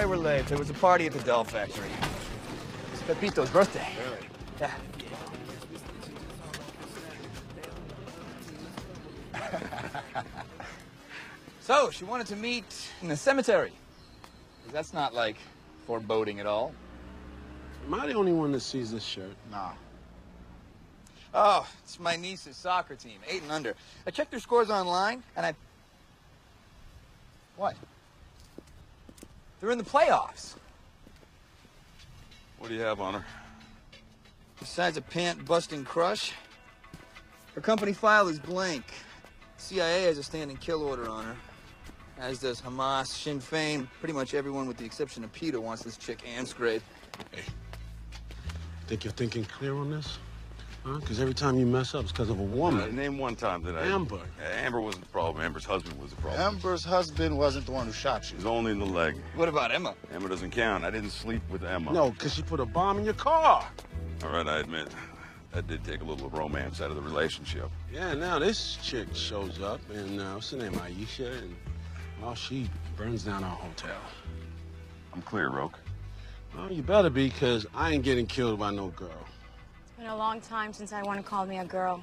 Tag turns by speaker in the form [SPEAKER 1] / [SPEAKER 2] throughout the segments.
[SPEAKER 1] Sorry we're late. There was a party at the doll factory. It's Pepito's birthday.
[SPEAKER 2] Really?
[SPEAKER 1] Yeah. so, she wanted to meet in the cemetery. That's not like foreboding at all.
[SPEAKER 2] Am I the only one that sees this shirt?
[SPEAKER 1] No. Oh, it's my niece's soccer team, eight and under. I checked their scores online, and I. What? They're in the playoffs.
[SPEAKER 3] What do you have on her?
[SPEAKER 1] Besides a pant-busting crush, her company file is blank. CIA has a standing kill order on her. As does Hamas, Sinn Féin, pretty much everyone with the exception of Peter wants this chick Amsgrave.
[SPEAKER 2] Hey, think you're thinking clear on this? Huh? Because every time you mess up, it's because of a
[SPEAKER 3] Uh,
[SPEAKER 2] woman.
[SPEAKER 3] name one time that I.
[SPEAKER 2] Amber.
[SPEAKER 3] Uh, Amber wasn't the problem. Amber's husband was the problem.
[SPEAKER 4] Amber's husband wasn't the one who shot
[SPEAKER 3] She
[SPEAKER 4] you.
[SPEAKER 3] was only in the leg.
[SPEAKER 1] What about Emma?
[SPEAKER 3] Emma doesn't count. I didn't sleep with Emma.
[SPEAKER 2] No, because she put a bomb in your car.
[SPEAKER 3] All right, I admit. That did take a little romance out of the relationship.
[SPEAKER 2] Yeah, now this chick shows up, and uh, what's her name, Aisha, and well, she burns down our hotel.
[SPEAKER 3] I'm clear, Roque.
[SPEAKER 2] Well, you better be, because I ain't getting killed by no girl.
[SPEAKER 5] It's been a long time since I want to call me a girl.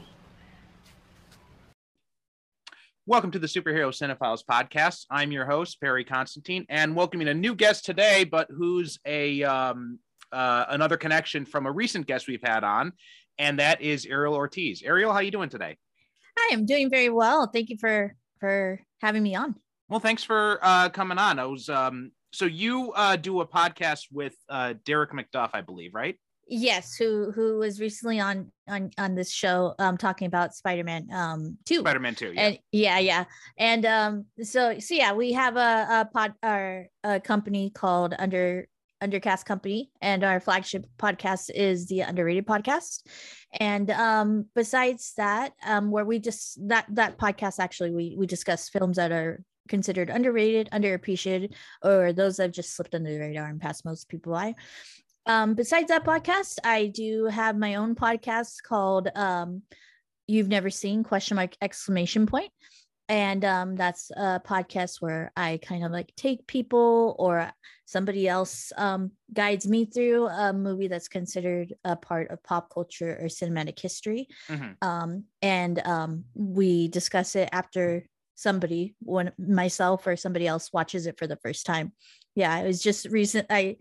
[SPEAKER 6] Welcome to the Superhero Cinephiles podcast. I'm your host, Perry Constantine, and welcoming a new guest today, but who's a um, uh, another connection from a recent guest we've had on, and that is Ariel Ortiz. Ariel, how you doing today?
[SPEAKER 7] Hi, I'm doing very well. Thank you for for having me on.
[SPEAKER 6] Well, thanks for uh, coming on. I was um, so you uh, do a podcast with uh, Derek McDuff, I believe, right?
[SPEAKER 7] Yes, who who was recently on on on this show um talking about Spider-Man um 2.
[SPEAKER 6] Spider-Man Two. Yeah.
[SPEAKER 7] And yeah, yeah. And um so so yeah, we have a, a pod our a company called Under Undercast Company and our flagship podcast is the Underrated podcast. And um besides that, um where we just that that podcast actually we we discuss films that are considered underrated, underappreciated, or those that have just slipped under the radar and passed most people by. Um, besides that podcast, I do have my own podcast called um, "You've Never Seen?" question mark exclamation point, and um, that's a podcast where I kind of like take people or somebody else um, guides me through a movie that's considered a part of pop culture or cinematic history,
[SPEAKER 6] Mhm.
[SPEAKER 7] um, and um, we discuss it after somebody, one myself or somebody else, watches it for the first time. Yeah, it was just recent. I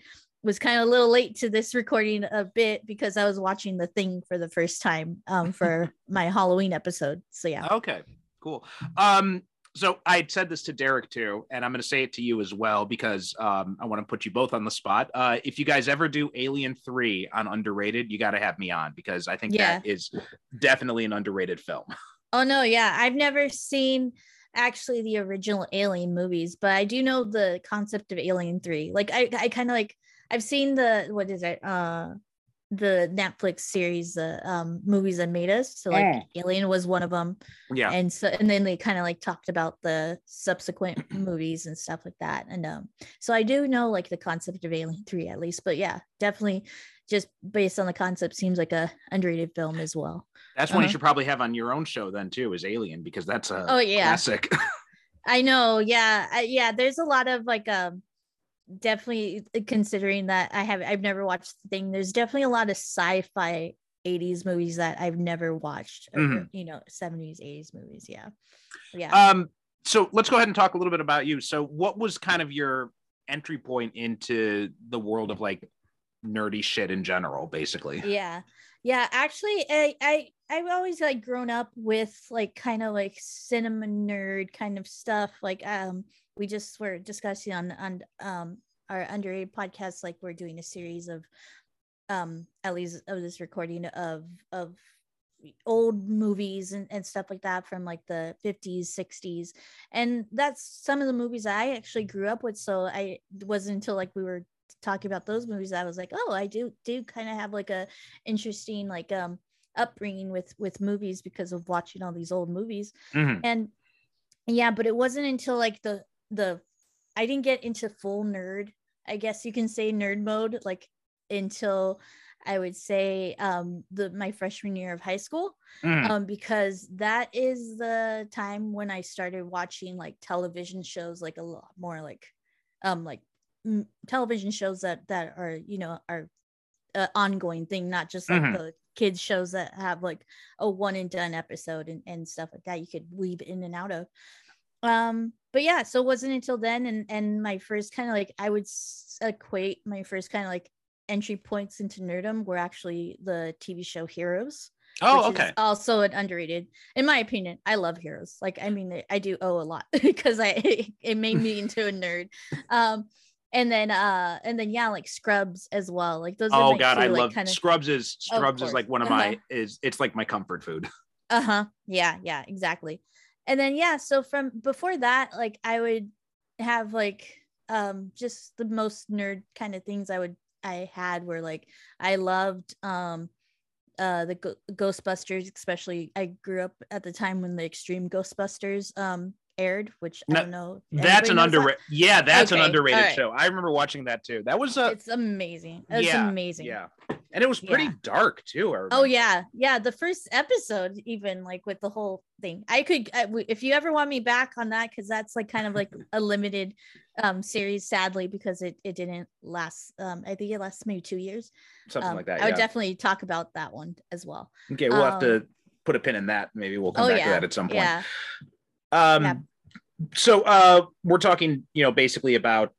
[SPEAKER 7] was kind of a little late to this recording a bit because I was watching the thing for the first time um, for my Halloween episode. So yeah.
[SPEAKER 6] Okay, cool. Um, so I had said this to Derek too, and I'm going to say it to you as well because um, I want to put you both on the spot. Uh, if you guys ever do Alien Three on underrated, you got to have me on because I think
[SPEAKER 7] Yeah.
[SPEAKER 6] that is definitely an underrated film.
[SPEAKER 7] Oh no, yeah. I've never seen actually the original Alien movies, but I do know the concept of Alien 3. Like I I kind of like I've seen the what is it? Uh the Netflix series, the um movies that made us. So like
[SPEAKER 6] Mm.
[SPEAKER 7] Alien was one of them.
[SPEAKER 6] Yeah,
[SPEAKER 7] and so and then they kind of like talked about the subsequent movies and stuff like that and um so i do know like the concept of alien 3 at least but yeah definitely just based on the concept seems like a underrated film as well
[SPEAKER 6] that's one you
[SPEAKER 7] uh-huh.
[SPEAKER 6] should probably have on your own show then too. Is Alien because that's a
[SPEAKER 7] Oh, yeah.
[SPEAKER 6] classic.
[SPEAKER 7] i know yeah I, yeah there's a lot of like um definitely considering that i have i've never watched the thing there's definitely a lot of sci-fi 80s movies that i've never watched or,
[SPEAKER 6] Mhm.
[SPEAKER 7] you know 70s 80s movies yeah yeah
[SPEAKER 6] um, so let's go ahead and talk a little bit about you. So, what was kind of your entry point into the world of like nerdy shit in general, basically?
[SPEAKER 7] yeah yeah actually i i i've always like grown up with like kind of like cinema nerd kind of stuff like um we just were discussing on on um our underrated podcast like we're doing a series of um at least of this recording of of old movies and, and stuff like that from like the 50s 60s and that's some of the movies i actually grew up with so i wasn't until like we were talking about those movies i was like oh i do do kind of have like a interesting like um upbringing with with movies because of watching all these old movies
[SPEAKER 6] Mhm.
[SPEAKER 7] and yeah but it wasn't until like the the i didn't get into full nerd i guess you can say nerd mode like until i would say um the my freshman year of high school
[SPEAKER 6] Mhm.
[SPEAKER 7] um because that is the time when i started watching like television shows like a lot more like um like m- television shows that that are you know are uh, ongoing thing, not just like
[SPEAKER 6] Mhm.
[SPEAKER 7] the kids shows that have like a one and done episode and, and stuff like that you could weave in and out of. Um, but yeah, so it wasn't until then and and my first kind of like I would equate my first kind of like entry points into nerdom were actually the TV show Heroes.
[SPEAKER 6] Oh, okay.
[SPEAKER 7] also an underrated, in my opinion. I love Heroes. Like, I mean, I do owe a lot because I it made me into a nerd. Um, and then uh, and then yeah, like Scrubs as well. Like those. are
[SPEAKER 6] Oh God,
[SPEAKER 7] two,
[SPEAKER 6] I
[SPEAKER 7] like,
[SPEAKER 6] love
[SPEAKER 7] kind of.
[SPEAKER 6] Scrubs. Is Scrubs is like one of
[SPEAKER 7] Uh-huh.
[SPEAKER 6] my is it's like my comfort food.
[SPEAKER 7] Uh huh. Yeah. Yeah. Exactly. And then yeah, so from before that, like I would have like um just the most nerd kind of things I would I had were like I loved um uh the Go- Ghostbusters, especially I grew up at the time when the Extreme Ghostbusters um aired, which I don't know.
[SPEAKER 6] That's an
[SPEAKER 7] knows that?
[SPEAKER 6] underrated. Yeah, that's an underrated
[SPEAKER 7] alright.
[SPEAKER 6] show. I remember watching that too. That was a
[SPEAKER 7] It's amazing. It's
[SPEAKER 6] yeah,
[SPEAKER 7] amazing.
[SPEAKER 6] Yeah, and it was pretty
[SPEAKER 7] Yeah.
[SPEAKER 6] dark too.
[SPEAKER 7] Oh yeah, yeah. The first episode, even like with the whole thing, I could. I, if you ever want me back on that, because that's like kind of like a limited um series, sadly, because it it didn't last. Um, I think it lasts maybe two years.
[SPEAKER 6] something
[SPEAKER 7] Um,
[SPEAKER 6] like that.
[SPEAKER 7] I would definitely talk about that one as well.
[SPEAKER 6] okay, we'll have
[SPEAKER 7] um,
[SPEAKER 6] to put a pin in that. Maybe we'll come
[SPEAKER 7] oh
[SPEAKER 6] back
[SPEAKER 7] yeah,
[SPEAKER 6] to that at some point.
[SPEAKER 7] yeah.
[SPEAKER 6] Um,
[SPEAKER 7] Yeah.
[SPEAKER 6] so uh, we're talking, you know, basically about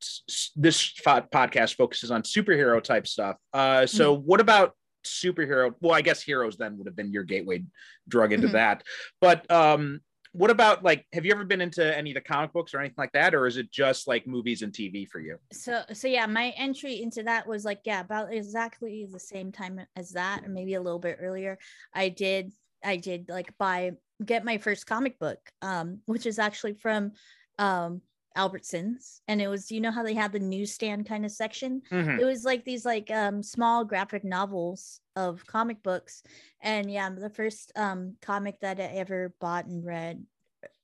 [SPEAKER 6] this podcast focuses on superhero type stuff. Uh, so
[SPEAKER 7] Mm-hmm.
[SPEAKER 6] what about superhero? Well, I guess heroes then would have been your gateway drug into
[SPEAKER 7] Mhm.
[SPEAKER 6] that. But um, what about like, have you ever been into any of the comic books or anything like that, or is it just like movies and TV for you?
[SPEAKER 7] so so yeah my entry into that was like yeah about exactly the same time as that or maybe a little bit earlier i did i did like buy get my first comic book um which is actually from um albertsons and it was you know how they had the newsstand kind of section
[SPEAKER 6] Mhm.
[SPEAKER 7] it was like these like um small graphic novels of comic books and yeah the first um comic that i ever bought and read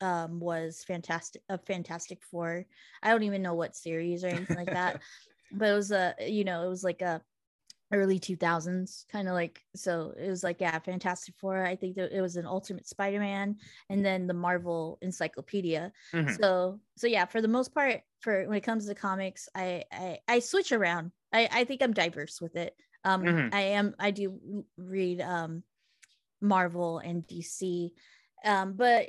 [SPEAKER 7] um was fantastic a fantastic four i don't even know what series or anything like that but it was a you know it was like a early 2000s kind of like so it was like yeah fantastic four i think it was an ultimate spider-man and then the marvel encyclopedia
[SPEAKER 6] Mhm.
[SPEAKER 7] so so yeah for the most part for when it comes to comics i i, I switch around i i think i'm diverse with it um
[SPEAKER 6] Mhm.
[SPEAKER 7] i am i do read um marvel and dc um but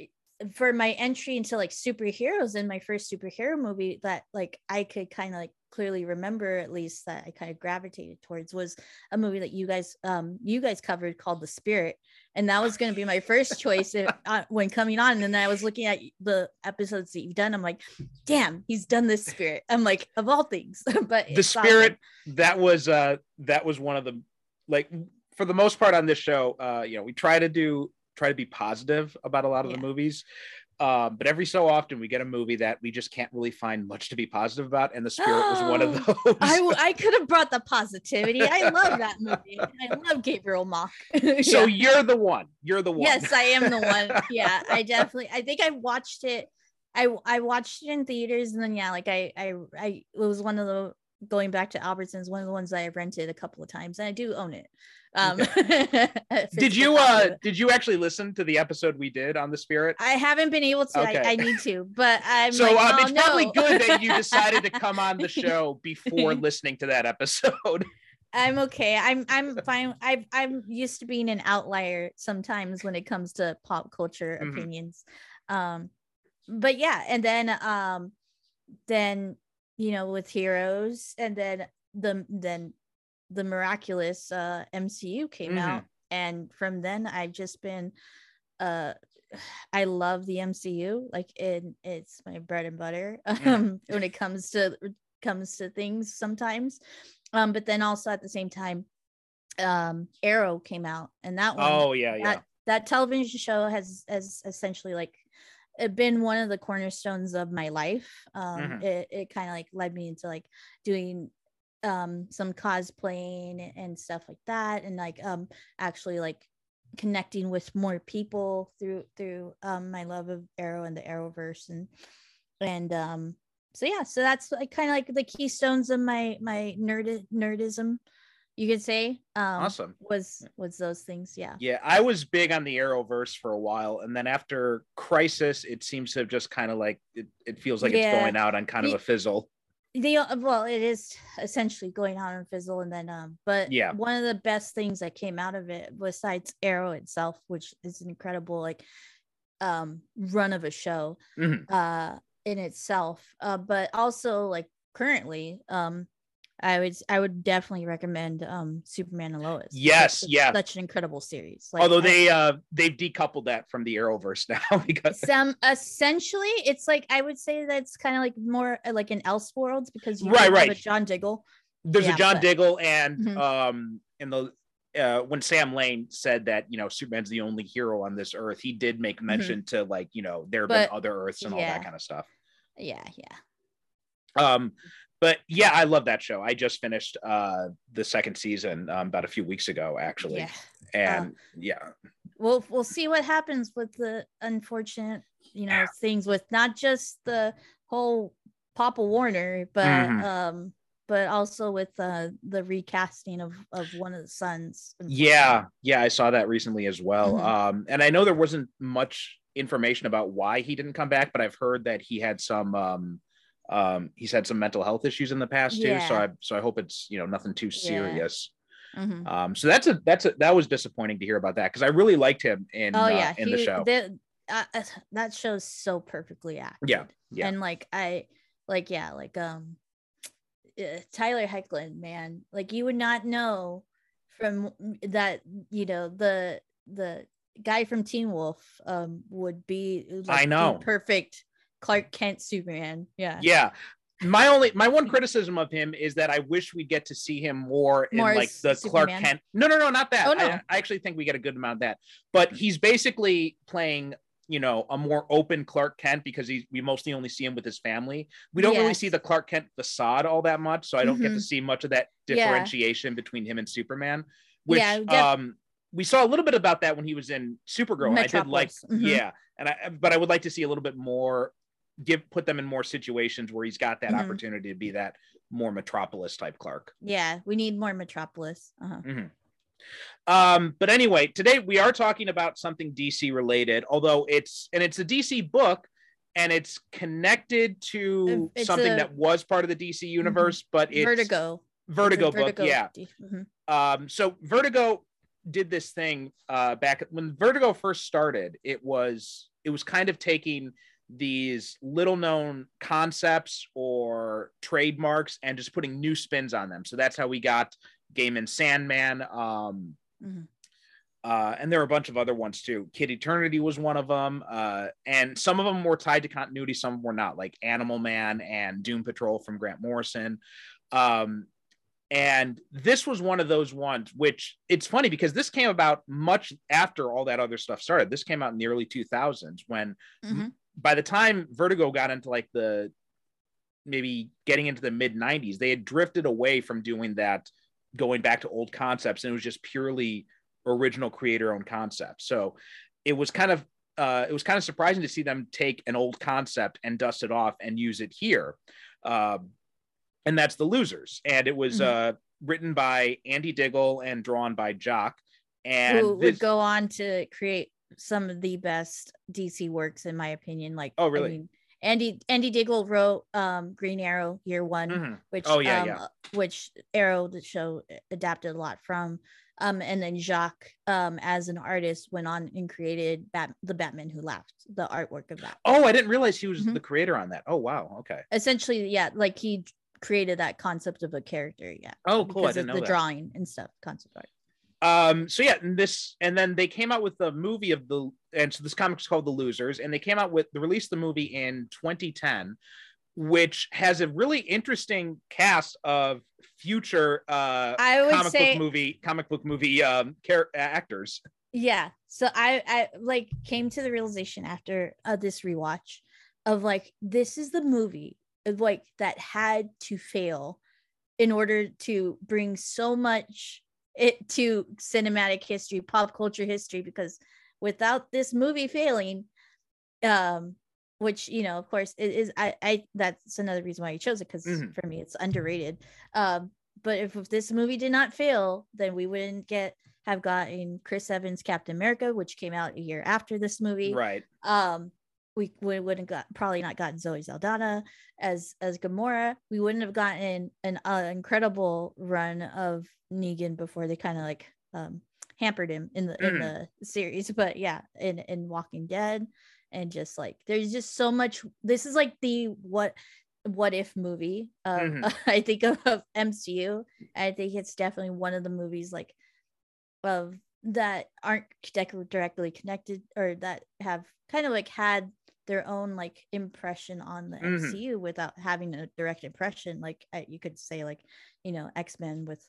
[SPEAKER 7] for my entry into like superheroes in my first superhero movie that like i could kind of like clearly remember at least that i kind of gravitated towards was a movie that you guys um you guys covered called the spirit and that was going to be my first choice if, uh, when coming on and then i was looking at the episodes that you've done i'm like damn he's done this spirit i'm like of all things but
[SPEAKER 6] the
[SPEAKER 7] it's awesome.
[SPEAKER 6] spirit that was uh that was one of the like for the most part on this show uh you know we try to do try to be positive about a lot of
[SPEAKER 7] Yeah.
[SPEAKER 6] the movies um but every so often we get a movie that we just can't really find much to be positive about and the spirit was one of those
[SPEAKER 7] I, w- I could have brought the positivity. I love that movie. I love Gabriel Macht.
[SPEAKER 6] so
[SPEAKER 7] Yeah.
[SPEAKER 6] you're the one you're the one
[SPEAKER 7] yes, I am the one. Yeah, I definitely. I think I watched it. I I watched it in theaters, and then yeah, like I I I it was one of the going back to Albertsons, one of the ones I rented a couple of times, and I do own it. Um, a
[SPEAKER 6] did you uh did you actually listen to the episode we did on the spirit
[SPEAKER 7] I haven't been able to.
[SPEAKER 6] Okay.
[SPEAKER 7] I, I need to, but I'm
[SPEAKER 6] so
[SPEAKER 7] like,
[SPEAKER 6] um,
[SPEAKER 7] oh,
[SPEAKER 6] it's probably good that you decided to come on the show before listening to that episode
[SPEAKER 7] I'm okay. I'm I'm fine. I've I'm used to being an outlier sometimes when it comes to pop culture
[SPEAKER 6] Mhm.
[SPEAKER 7] opinions. Um but yeah, and then um then you know with heroes and then the then the miraculous uh MCU came
[SPEAKER 6] Mhm.
[SPEAKER 7] out and from then I've just been uh I love the MCU like it it's my bread and butter um when it comes to comes to things sometimes um but then also at the same time um arrow came out and that one
[SPEAKER 6] oh yeah yeah
[SPEAKER 7] that, that television show has has essentially like it been one of the cornerstones of my life um
[SPEAKER 6] Mhm.
[SPEAKER 7] it, it kind of like led me into like doing um some cosplaying and stuff like that and like um actually like connecting with more people through through um my love of arrow and the arrowverse and and um so yeah so that's like kind of like the keystones of my my nerd nerdism you could say um
[SPEAKER 6] awesome
[SPEAKER 7] was was those things yeah
[SPEAKER 6] Yeah, I was big on the Arrowverse for a while, and then after Crisis, it seems to have just kind of like it, it feels like
[SPEAKER 7] Yeah.
[SPEAKER 6] it's going out on kind of a fizzle.
[SPEAKER 7] the uh, well it is essentially going out on fizzle and then um but
[SPEAKER 6] Yeah.
[SPEAKER 7] one of the best things that came out of it besides arrow itself which is an incredible like um run of a show
[SPEAKER 6] Mhm.
[SPEAKER 7] uh in itself uh but also like currently um i would i would definitely recommend um superman and lois
[SPEAKER 6] Yes,
[SPEAKER 7] it's
[SPEAKER 6] yeah.
[SPEAKER 7] such an incredible series like
[SPEAKER 6] Although
[SPEAKER 7] I-
[SPEAKER 6] they uh they've decoupled that from the Arrowverse now because
[SPEAKER 7] some essentially it's like i would say that's kind of like more uh, like an elseworlds because you
[SPEAKER 6] Right, right.
[SPEAKER 7] a john diggle
[SPEAKER 6] there's
[SPEAKER 7] Yeah,
[SPEAKER 6] a John
[SPEAKER 7] but-
[SPEAKER 6] Diggle and
[SPEAKER 7] Mhm.
[SPEAKER 6] um in the uh when Sam Lane said that you know Superman's the only hero on this earth, he did make mention to like you know there have
[SPEAKER 7] Mm-hmm. But-
[SPEAKER 6] been other Earths and all that kind of stuff.
[SPEAKER 7] yeah yeah
[SPEAKER 6] Um, but yeah, I love that show. I just finished uh the second season um, about a few weeks ago actually,
[SPEAKER 7] yeah
[SPEAKER 6] and yeah,
[SPEAKER 7] we'll we'll see what happens with the unfortunate you know
[SPEAKER 6] Yeah.
[SPEAKER 7] things with not just the whole papa warner but
[SPEAKER 6] Mhm.
[SPEAKER 7] um but also with uh the recasting of of one of the sons
[SPEAKER 6] Yeah, yeah, I saw that recently as well.
[SPEAKER 7] Mhm.
[SPEAKER 6] Um, and I know there wasn't much information about why he didn't come back, but I've heard that he had some um um he's had some mental health issues in the past too. So I so I hope it's you know nothing too
[SPEAKER 7] Yeah.
[SPEAKER 6] serious.
[SPEAKER 7] Mhm.
[SPEAKER 6] Um so that's a that's a that was disappointing to hear about that because I really liked him in
[SPEAKER 7] oh
[SPEAKER 6] uh,
[SPEAKER 7] yeah
[SPEAKER 6] in the show.
[SPEAKER 7] the- uh, uh, that show's so perfectly acted
[SPEAKER 6] Yeah, yeah.
[SPEAKER 7] and like i like yeah like um uh, tyler Hoechlin, man like you would not know from that you know the the guy from teen wolf um would be like, the
[SPEAKER 6] know.
[SPEAKER 7] perfect clark kent superman yeah
[SPEAKER 6] yeah. My only my one criticism of him is that I wish we get to see him more in like the Clark Kent. No, no, no, not that.
[SPEAKER 7] Oh, no.
[SPEAKER 6] I, I actually think we get a good amount of that. But he's basically playing, you know, a more open Clark Kent because he's we mostly only see him with his family. We don't really see the Clark Kent facade all that much, so I don't get to
[SPEAKER 7] Mhm.
[SPEAKER 6] see much of that
[SPEAKER 7] Yeah.
[SPEAKER 6] differentiation between him and Superman. Which
[SPEAKER 7] Yeah, def-
[SPEAKER 6] um we saw a little bit about that when he was in Supergirl. I did like.
[SPEAKER 7] Mhm.
[SPEAKER 6] yeah, and I but I would like to see a little bit more give put them in more situations where he's got that
[SPEAKER 7] Mhm.
[SPEAKER 6] opportunity to be that more metropolis type clark
[SPEAKER 7] yeah we need more metropolis uh-huh.
[SPEAKER 6] um but anyway today we are talking about something dc related although it's and it's a dc book and it's connected to
[SPEAKER 7] It's
[SPEAKER 6] something
[SPEAKER 7] a- Mm-hmm.
[SPEAKER 6] that was part of the dc universe but it's
[SPEAKER 7] vertigo
[SPEAKER 6] vertigo
[SPEAKER 7] It's a
[SPEAKER 6] book yeah
[SPEAKER 7] Mhm.
[SPEAKER 6] um so vertigo did this thing uh back when vertigo first started it was it was kind of taking these little known concepts or trademarks and just putting new spins on them so that's how we got Gaiman Sandman um
[SPEAKER 7] Mhm.
[SPEAKER 6] uh, and there were a bunch of other ones too. Kid Eternity was one of them, uh, and some of them were tied to continuity, some were not, like Animal Man and Doom Patrol from Grant Morrison. Um, and this was one of those ones which it's funny because this came about much after all that other stuff started this came out in the early 2000s when
[SPEAKER 7] Mhm.
[SPEAKER 6] By the time vertigo got into like the maybe getting into the mid 90s they had drifted away from doing that going back to old concepts and it was just purely original creator owned concepts so it was kind of uh, it was kind of surprising to see them take an old concept and dust it off and use it here. Um, and that's the losers. And it was
[SPEAKER 7] Mhm.
[SPEAKER 6] uh, written by andy diggle and drawn by jock. And
[SPEAKER 7] who
[SPEAKER 6] this-
[SPEAKER 7] would go on to create some of the best DC works in my opinion. Like
[SPEAKER 6] Oh,
[SPEAKER 7] I
[SPEAKER 6] really?
[SPEAKER 7] mean, Andy Andy Diggle wrote um Green Arrow Year One,
[SPEAKER 6] Mhm.
[SPEAKER 7] which
[SPEAKER 6] Oh, yeah,
[SPEAKER 7] um,
[SPEAKER 6] yeah.
[SPEAKER 7] which Arrow the show adapted a lot from. Um, and then Jock um as an artist went on and created Bat- the Batman Who Laughed, the artwork of that.
[SPEAKER 6] oh i didn't realize he was
[SPEAKER 7] Mhm.
[SPEAKER 6] the creator on that oh wow okay
[SPEAKER 7] Essentially, yeah, like he created that concept of a character, yeah.
[SPEAKER 6] oh cool i
[SPEAKER 7] because
[SPEAKER 6] didn't
[SPEAKER 7] of
[SPEAKER 6] know
[SPEAKER 7] the
[SPEAKER 6] that
[SPEAKER 7] drawing and stuff, concept art.
[SPEAKER 6] Um so yeah and this and then they came out with the movie of the and so this comic is called the losers and they came out with they released the movie in 2010 which has a really interesting cast of future uh
[SPEAKER 7] I would
[SPEAKER 6] comic
[SPEAKER 7] say
[SPEAKER 6] book movie comic book movie um char- actors.
[SPEAKER 7] Yeah so i i like came to the realization after uh, this rewatch of like this is the movie of like that had to fail in order to bring so much it to cinematic history pop culture history because without this movie failing um which you know of course it is i i that's another reason why you chose it because
[SPEAKER 6] Mhm.
[SPEAKER 7] for me it's underrated. Um but if, if this movie did not fail then we wouldn't get have gotten chris evans captain america which came out a year after this movie.
[SPEAKER 6] Right.
[SPEAKER 7] Um we, we wouldn't got probably not gotten Zoe Saldana as as Gamora. We wouldn't have gotten an uh, incredible run of Negan before they kind of like um hampered him in the in
[SPEAKER 6] Mhm.
[SPEAKER 7] the series. But yeah, in in Walking Dead, and just like there's just so much. This is like the what what if movie. Um,
[SPEAKER 6] Mhm.
[SPEAKER 7] I think of, of MCU. I think it's definitely one of the movies like of that aren't directly connected or that have kind of like had their own like impression on the
[SPEAKER 6] Mhm.
[SPEAKER 7] MCU without having a direct impression. Like uh, you could say like you know X Men with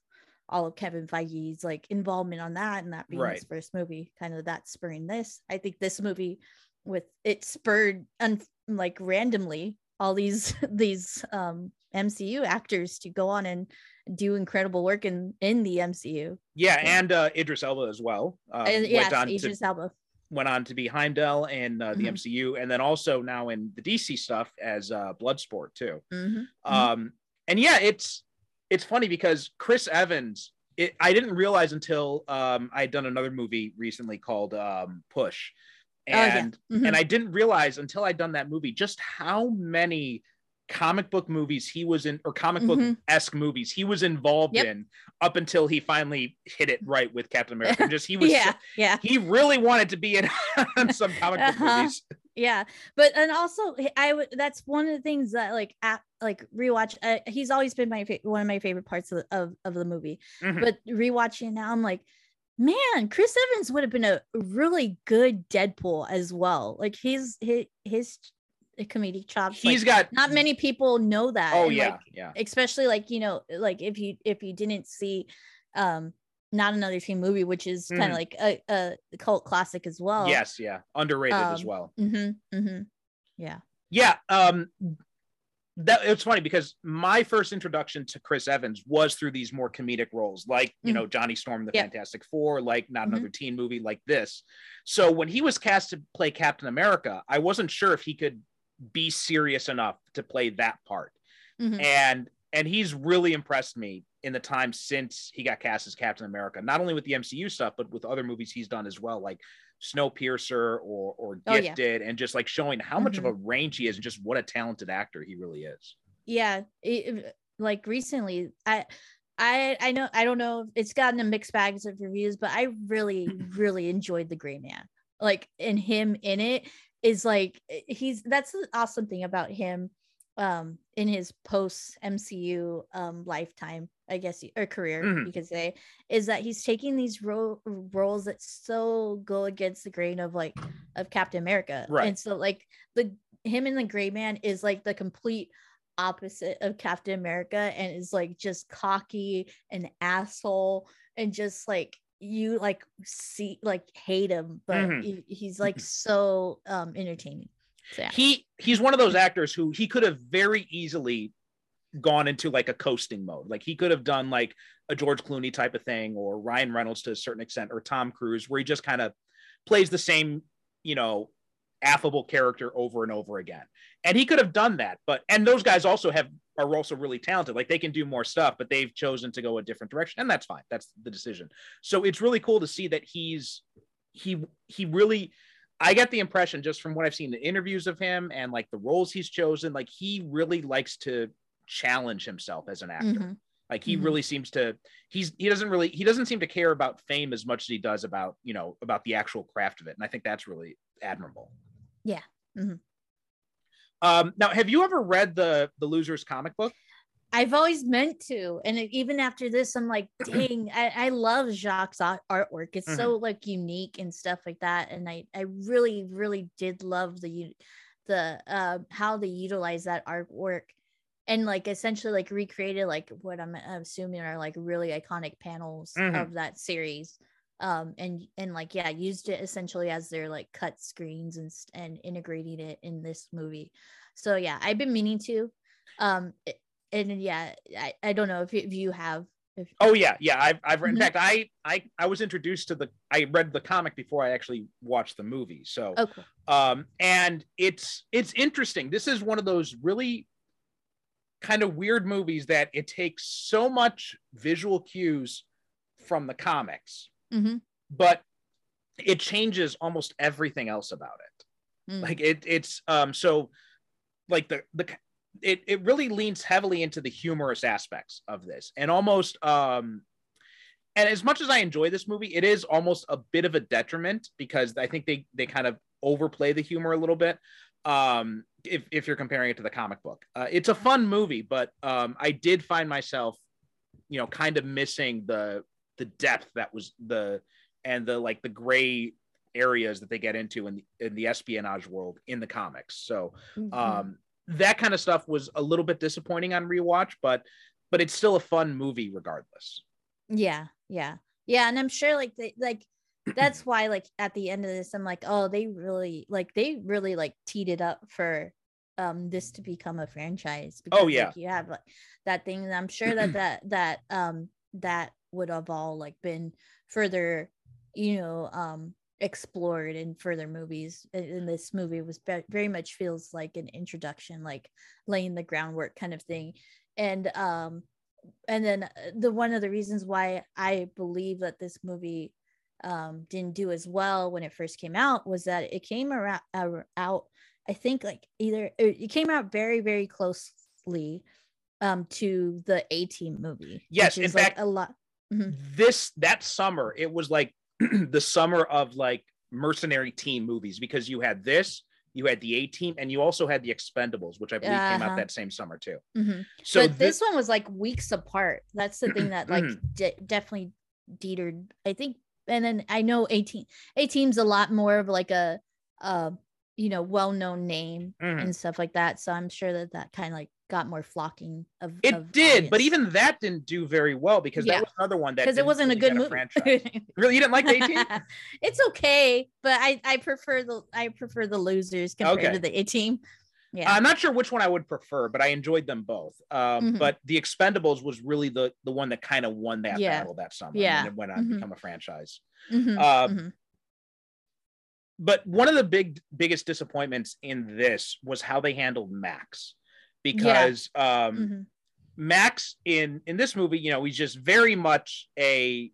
[SPEAKER 7] all of Kevin Feige's like involvement on that and that being his first movie, kind of that spurring this. I think this movie with it spurred un- like randomly all these these um MCU actors to go on and do incredible work in in the MCU.
[SPEAKER 6] Yeah,
[SPEAKER 7] Yeah.
[SPEAKER 6] and uh, Idris Elba as well. Um,
[SPEAKER 7] and yes, Idris
[SPEAKER 6] to
[SPEAKER 7] Elba.
[SPEAKER 6] Went on to be Heimdall in uh, the
[SPEAKER 7] Mhm.
[SPEAKER 6] MCU, and then also now in the DC stuff as uh, Bloodsport too.
[SPEAKER 7] Mhm. Mhm.
[SPEAKER 6] Um, and yeah, it's it's funny because Chris Evans. It, I didn't realize until um, I had done another movie recently called um, Push,
[SPEAKER 7] Oh, yeah.
[SPEAKER 6] and
[SPEAKER 7] Mhm.
[SPEAKER 6] and I didn't realize until I'd done that movie just how many comic book movies he was in or comic book
[SPEAKER 7] Mhm.
[SPEAKER 6] esque movies he was involved
[SPEAKER 7] Yep.
[SPEAKER 6] in up until he finally hit it right with Captain America. Just he was so-
[SPEAKER 7] yeah, yeah,
[SPEAKER 6] he really wanted to be in some comic book
[SPEAKER 7] Uh-huh.
[SPEAKER 6] movies.
[SPEAKER 7] yeah. But and also I would that's one of the things that like at like rewatch. Uh, he's always been my fa- one of my favorite parts of of, of the movie.
[SPEAKER 6] Mhm.
[SPEAKER 7] But rewatching now, I'm like, man, Chris Evans would have been a really good Deadpool as well. Like his his his comedic chops.
[SPEAKER 6] He's
[SPEAKER 7] like,
[SPEAKER 6] got
[SPEAKER 7] not many people know that.
[SPEAKER 6] Oh
[SPEAKER 7] and,
[SPEAKER 6] yeah,
[SPEAKER 7] like,
[SPEAKER 6] yeah.
[SPEAKER 7] especially like you know like if you if you didn't see um not another teen movie which is kind of like a, a cult classic as well
[SPEAKER 6] Yes, yeah. Underrated as
[SPEAKER 7] Um,
[SPEAKER 6] well.
[SPEAKER 7] mm-hmm, mm-hmm. yeah
[SPEAKER 6] Yeah. Um that it's funny because my first introduction to Chris Evans was through these more comedic roles, like you
[SPEAKER 7] Mhm.
[SPEAKER 6] know Johnny Storm, the
[SPEAKER 7] Yep.
[SPEAKER 6] Fantastic Four, like not
[SPEAKER 7] Mhm.
[SPEAKER 6] another teen movie like this. So when he was cast to play Captain America, I wasn't sure if he could be serious enough to play that part.
[SPEAKER 7] Mhm.
[SPEAKER 6] and and he's really impressed me in the time since he got cast as Captain America, not only with the MCU stuff, but with other movies he's done as well, like Snowpiercer or or
[SPEAKER 7] Oh, yeah.
[SPEAKER 6] Gifted, and just like showing how much of a range he is and just what a talented actor he really is.
[SPEAKER 7] yeah it- like recently i i i know i don't know if it's gotten a mixed bags of reviews but i really really enjoyed the gray man like and him in it is like eh, he's that's the awesome thing about him um in his post mcu um lifetime i guess or career
[SPEAKER 6] Mhm.
[SPEAKER 7] you could say is that he's taking these ro- roles that so go against the grain of like of captain america
[SPEAKER 6] Right.
[SPEAKER 7] and so like the him and the gray man is like the complete opposite of Captain America and is like just cocky and asshole and just like you like see like hate him but
[SPEAKER 6] Mhm.
[SPEAKER 7] he- he's like so um entertaining so yeah
[SPEAKER 6] He he's one of those actors who he could have very easily gone into like a coasting mode. Like he could have done like a George Clooney type of thing or Ryan Reynolds to a certain extent or Tom Cruise where he just kind of plays the same, you know, affable character over and over again. And he could have done that, but and those guys also have are also really talented. Like they can do more stuff, but they've chosen to go a different direction and that's fine. That's the decision. So it's really cool to see that he's he he really I get the impression just from what I've seen the interviews of him and like the roles he's chosen, like he really likes to challenge himself as an actor.
[SPEAKER 7] Mhm.
[SPEAKER 6] Like he
[SPEAKER 7] Mhm.
[SPEAKER 6] really seems to he's he doesn't really he doesn't seem to care about fame as much as he does about, you know, about the actual craft of it. And I think that's really admirable.
[SPEAKER 7] Yeah. Mhm.
[SPEAKER 6] Um now have you ever read the the losers comic book?
[SPEAKER 7] I've always meant to, and even after this, I'm like, dang, I, I love Jock's artwork. It's so like unique and stuff like that, and I I really really did love the the uh, how they utilize that artwork, and like essentially like recreated like what I'm assuming are like really iconic panels
[SPEAKER 6] Mhm.
[SPEAKER 7] of that series, um, and and like yeah, used it essentially as their like cut screens and and integrating it in this movie. So yeah, I've been meaning to, um, it- and yeah, I, I don't know if you, if you have. If,
[SPEAKER 6] Oh yeah, yeah. I've I've read in
[SPEAKER 7] Mhm.
[SPEAKER 6] fact I I I was introduced to the I read the comic before I actually watched the movie. So
[SPEAKER 7] oh, cool.
[SPEAKER 6] um and it's it's interesting this is one of those really kind of weird movies that it takes so much visual cues from the comics
[SPEAKER 7] Mhm.
[SPEAKER 6] but it changes almost everything else about it
[SPEAKER 7] Mm.
[SPEAKER 6] like it it's um so like the the it it really leans heavily into the humorous aspects of this and almost um and as much as I enjoy this movie, it is almost a bit of a detriment because I think they they kind of overplay the humor a little bit. Um, if if you're comparing it to the comic book, uh, it's a fun movie, but um, I did find myself, you know, kind of missing the the depth that was the and the like the gray areas that they get into in the, in the espionage world in the comics. So
[SPEAKER 7] Mhm.
[SPEAKER 6] um, that kind of stuff was a little bit disappointing on rewatch, but but it's still a fun movie regardless.
[SPEAKER 7] Yeah, yeah, yeah, and I'm sure like they like that's why like at the end of this, I'm like, oh, they really like they really like teed it up for um this to become a franchise.
[SPEAKER 6] Oh, yeah.
[SPEAKER 7] like, you have like that thing. and I'm sure that that that um that would have all like been further, you know, um explored in further movies. And and this movie was ve- very much feels like an introduction, like laying the groundwork kind of thing, and um and then uh, the one of the reasons why I believe that this movie um didn't do as well when it first came out was that it came around uh, out I think like either it came out very very closely um to the A Team movie.
[SPEAKER 6] Yes, in
[SPEAKER 7] like,
[SPEAKER 6] fact-
[SPEAKER 7] a lot. Mhm.
[SPEAKER 6] This that summer, it was like the summer of like mercenary team movies because you had this, you had the A Team, and you also had the Expendables, which I believe came
[SPEAKER 7] Uh-huh.
[SPEAKER 6] out that same summer too.
[SPEAKER 7] Mhm.
[SPEAKER 6] So
[SPEAKER 7] but
[SPEAKER 6] thi-
[SPEAKER 7] this one was like weeks apart. That's the thing that like de- definitely detered. I think, and then I know Team. A Team's a lot more of like a, uh, you know, well-known name
[SPEAKER 6] Mhm.
[SPEAKER 7] and stuff like that. So I'm sure that that kind of like got more flocking of.
[SPEAKER 6] it
[SPEAKER 7] of
[SPEAKER 6] did, but even that didn't do very well because
[SPEAKER 7] Yeah.
[SPEAKER 6] that was another one that
[SPEAKER 7] because it wasn't a good movie.
[SPEAKER 6] franchise. really, you didn't like the A Team?
[SPEAKER 7] it's okay, but I I prefer the I prefer the losers compared
[SPEAKER 6] Okay.
[SPEAKER 7] to the A Team. Yeah.
[SPEAKER 6] I'm not sure which one I would prefer, but I enjoyed them both. Um,
[SPEAKER 7] Mhm.
[SPEAKER 6] But the Expendables was really the the one that kind of won that
[SPEAKER 7] Yeah.
[SPEAKER 6] battle that summer.
[SPEAKER 7] Yeah.
[SPEAKER 6] and it went on to
[SPEAKER 7] Mhm.
[SPEAKER 6] become a franchise.
[SPEAKER 7] Mhm,
[SPEAKER 6] uh,
[SPEAKER 7] mhm.
[SPEAKER 6] But one of the big biggest disappointments in this was how they handled Max, because um,
[SPEAKER 7] Mhm.
[SPEAKER 6] Max in in this movie, you know, he's just very much a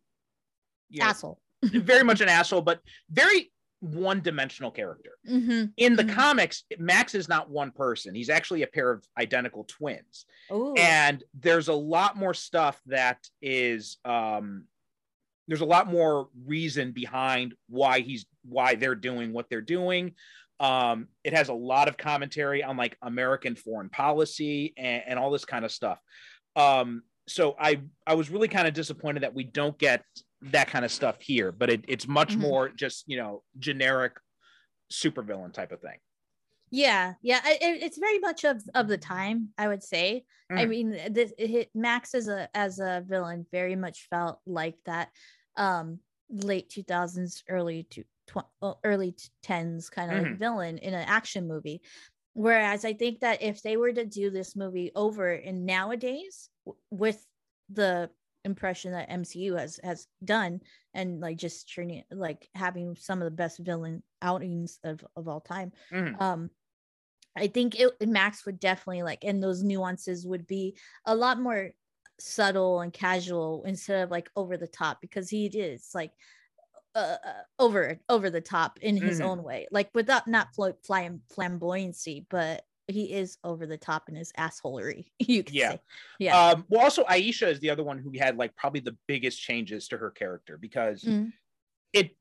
[SPEAKER 6] you know,
[SPEAKER 7] asshole.
[SPEAKER 6] very much an asshole, but very one dimensional character.
[SPEAKER 7] Mhm.
[SPEAKER 6] In the
[SPEAKER 7] Mhm.
[SPEAKER 6] comics, Max is not one person. He's actually a pair of identical twins.
[SPEAKER 7] Ooh.
[SPEAKER 6] and there's a lot more stuff that is um there's a lot more reason behind why he's why they're doing what they're doing um it has a lot of commentary on like american foreign policy and, and all this kind of stuff um so i i was really kind of disappointed that we don't get that kind of stuff here but it, it's much
[SPEAKER 7] Mhm.
[SPEAKER 6] more just you know generic supervillain type of thing
[SPEAKER 7] yeah yeah it, it's very much of of the time i would say i
[SPEAKER 6] Mhm.
[SPEAKER 7] mean this it, max as a as a villain very much felt like that um late 2000s early to tw- uh, early 10s kind of like
[SPEAKER 6] Mhm.
[SPEAKER 7] villain in an action movie whereas i think that if they were to do this movie over in nowadays w- with the impression that mcu has has done and like just turning like having some of the best villain outings of of all time
[SPEAKER 6] Mhm.
[SPEAKER 7] um i think it max would definitely like and those nuances would be a lot more subtle and casual instead of like over the top because he is like uh, uh, over over the top in his
[SPEAKER 6] Mhm.
[SPEAKER 7] own way like without not fl- flam- flamboyancy but he is over the top in his assholery you could
[SPEAKER 6] Yeah.
[SPEAKER 7] say yeah
[SPEAKER 6] Um, well, also Aisha is the other one who had like probably the biggest changes to her character because
[SPEAKER 7] Mm.
[SPEAKER 6] it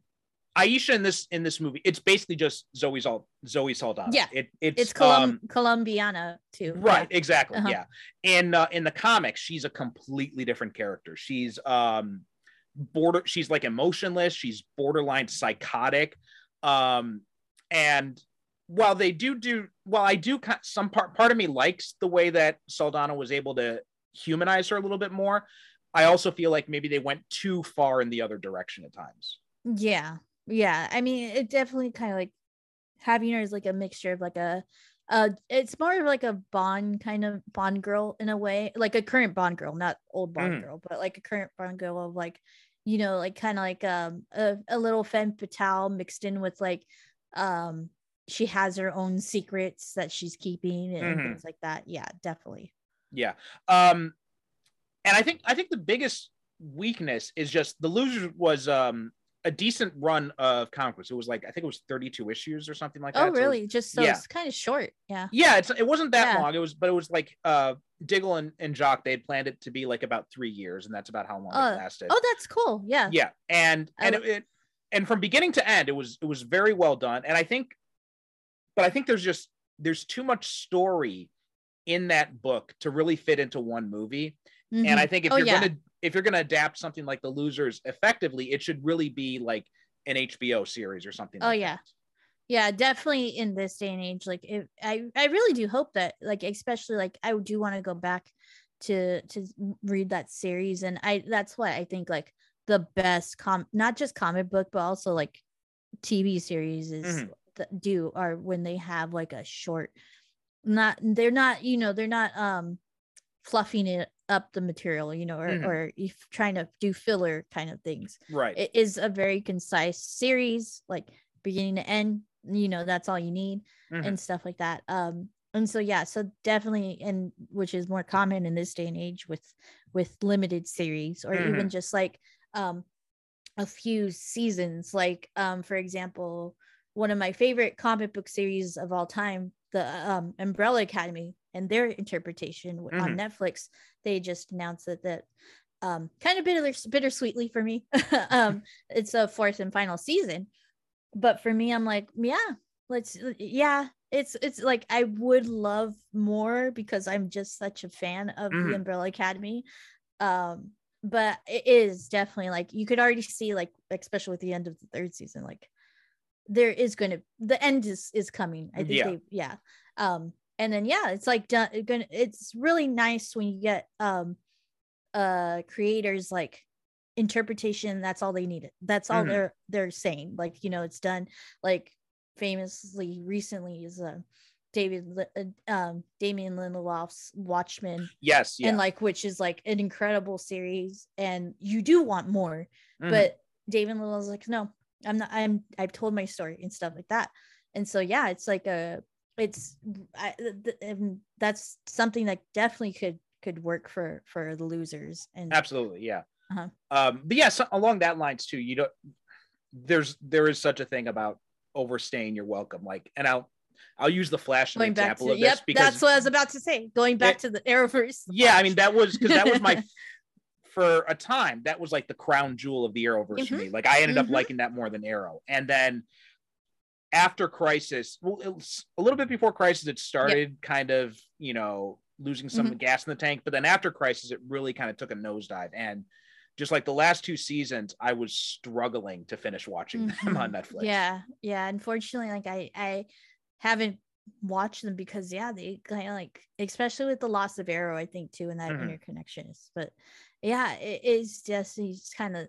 [SPEAKER 6] Aisha in this in this movie, it's basically just Zoe Sal- Zoe Saldana.
[SPEAKER 7] Yeah.
[SPEAKER 6] it, it's
[SPEAKER 7] it's Colum-
[SPEAKER 6] um,
[SPEAKER 7] colombiana too
[SPEAKER 6] right, exactly,
[SPEAKER 7] Uh-huh.
[SPEAKER 6] yeah. In uh, in the comics, she's a completely different character. She's um border. She's like emotionless. She's borderline psychotic. Um, and while they do do well, I do some part part of me likes the way that Saldana was able to humanize her a little bit more. I also feel like maybe they went too far in the other direction at times.
[SPEAKER 7] yeah yeah i mean it definitely kind of like having her is like a mixture of like a uh it's more of like a bond kind of bond girl in a way like a current bond girl not old bond
[SPEAKER 6] Mhm.
[SPEAKER 7] girl but like a current bond girl of like you know like kind of like um a, a little femme fatale mixed in with like um she has her own secrets that she's keeping and
[SPEAKER 6] Mhm.
[SPEAKER 7] things like that yeah definitely
[SPEAKER 6] Yeah. Um and I think I think the biggest weakness is just the losers was um a decent run of comic books. It was like I think it was 32 issues or something like that.
[SPEAKER 7] Oh,
[SPEAKER 6] So was-
[SPEAKER 7] really? Just so
[SPEAKER 6] yeah.
[SPEAKER 7] it's kind of short. Yeah.
[SPEAKER 6] yeah, it's it wasn't that
[SPEAKER 7] Yeah.
[SPEAKER 6] long. It was, but it was like uh Diggle and, and Jock. They had planned it to be like about three years, and that's about how long
[SPEAKER 7] Oh,
[SPEAKER 6] it lasted.
[SPEAKER 7] Oh, that's cool. Yeah.
[SPEAKER 6] yeah, and and
[SPEAKER 7] li-
[SPEAKER 6] it, it and from beginning to end, it was it was very well done. And I think, but I think there's just there's too much story in that book to really fit into one movie.
[SPEAKER 7] Mhm.
[SPEAKER 6] And I think if
[SPEAKER 7] Oh,
[SPEAKER 6] you're
[SPEAKER 7] yeah.
[SPEAKER 6] gonna if you're gonna adapt something like The Losers effectively, it should really be like an HBO series or something.
[SPEAKER 7] Oh,
[SPEAKER 6] like
[SPEAKER 7] yeah.
[SPEAKER 6] that.
[SPEAKER 7] yeah definitely in this day and age like if i i really do hope that like especially like i do want to go back to to read that series and i that's why i think like the best com not just comic book but also like tv series is
[SPEAKER 6] Mhm.
[SPEAKER 7] that do are when they have like a short not they're not you know they're not um fluffing it up the material you know or
[SPEAKER 6] Mhm.
[SPEAKER 7] or if trying to do filler kind of things
[SPEAKER 6] Right.
[SPEAKER 7] it is a very concise series like beginning to end you know that's all you need
[SPEAKER 6] Mhm.
[SPEAKER 7] and stuff like that um and so yeah so definitely and which is more common in this day and age with with limited series or even just like um a few seasons like um for example one of my favorite comic book series of all time the um umbrella academy and their interpretation w- on netflix they just announced that that um kind of bitter bittersweetly for me um it's a fourth and final season but for me i'm like yeah let's yeah it's it's like i would love more because i'm just such a fan of
[SPEAKER 6] Mhm.
[SPEAKER 7] the umbrella academy um but it is definitely like you could already see like especially with the end of the third season like there is going to the end is is coming i think
[SPEAKER 6] Yeah.
[SPEAKER 7] they yeah um and then yeah it's like done it's really nice when you get um uh creators like interpretation that's all they needed that's all
[SPEAKER 6] Mhm.
[SPEAKER 7] they're they're saying like you know it's done like famously recently is uh david uh, um damon lindelof's watchmen
[SPEAKER 6] yes. Yeah.
[SPEAKER 7] and like which is like an incredible series and you do want more
[SPEAKER 6] Mhm.
[SPEAKER 7] but david lindelof's like no i'm not i'm i've told my story and stuff like that and so yeah it's like a it's I, th- that's something that definitely could could work for for the losers and
[SPEAKER 6] absolutely yeah.
[SPEAKER 7] Uh-huh.
[SPEAKER 6] um but yeah so along that lines too you don't there's there is such a thing about overstaying your welcome like and i'll i'll use the flash
[SPEAKER 7] going back
[SPEAKER 6] example
[SPEAKER 7] to
[SPEAKER 6] of
[SPEAKER 7] yep
[SPEAKER 6] because
[SPEAKER 7] that's what i was about to say going back
[SPEAKER 6] It-
[SPEAKER 7] to the arrowverse.
[SPEAKER 6] Yeah i mean that was because that was my for a time that was like the crown jewel of the arrowverse for me. Like i ended up
[SPEAKER 7] Mhm.
[SPEAKER 6] liking that more than arrow. And then after crisis well was a little bit before crisis it started kind of you know losing some
[SPEAKER 7] Mm-hmm.
[SPEAKER 6] gas in the tank but then after crisis it really kind of took a nosedive and just like the last two seasons i was struggling to finish watching them on netflix
[SPEAKER 7] Mm-hmm. Yeah, yeah. Unfortunately, like I I haven't watched them because yeah, they kind of like especially with the loss of Arrow, I think too, and that
[SPEAKER 6] Mhm.
[SPEAKER 7] interconnection is. But yeah, it is just it's kind of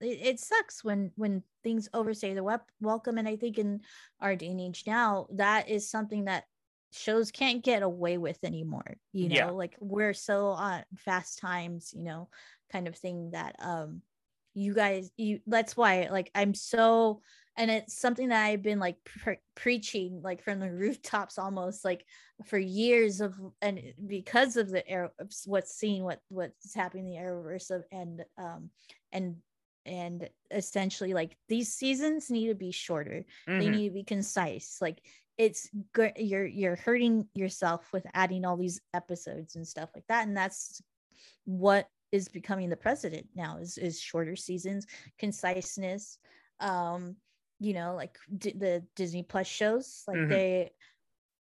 [SPEAKER 7] it, it sucks when when things overstay the wep- welcome, and I think in our day and age now, that is something that shows can't get away with anymore. You know,
[SPEAKER 6] Yeah.
[SPEAKER 7] like we're so on fast times, you know, kind of thing that um you guys you that's why like i'm so and it's something that i've been like pre- preaching like from the rooftops almost like for years of and because of the air of what's seen what what's happening in the arrowverse of and um and and essentially like these seasons need to be shorter they
[SPEAKER 6] Mhm.
[SPEAKER 7] need to be concise like it's good you're you're hurting yourself with adding all these episodes and stuff like that and that's what is becoming the president now is is shorter seasons conciseness um you know like d- the disney plus shows like
[SPEAKER 6] Mhm.
[SPEAKER 7] they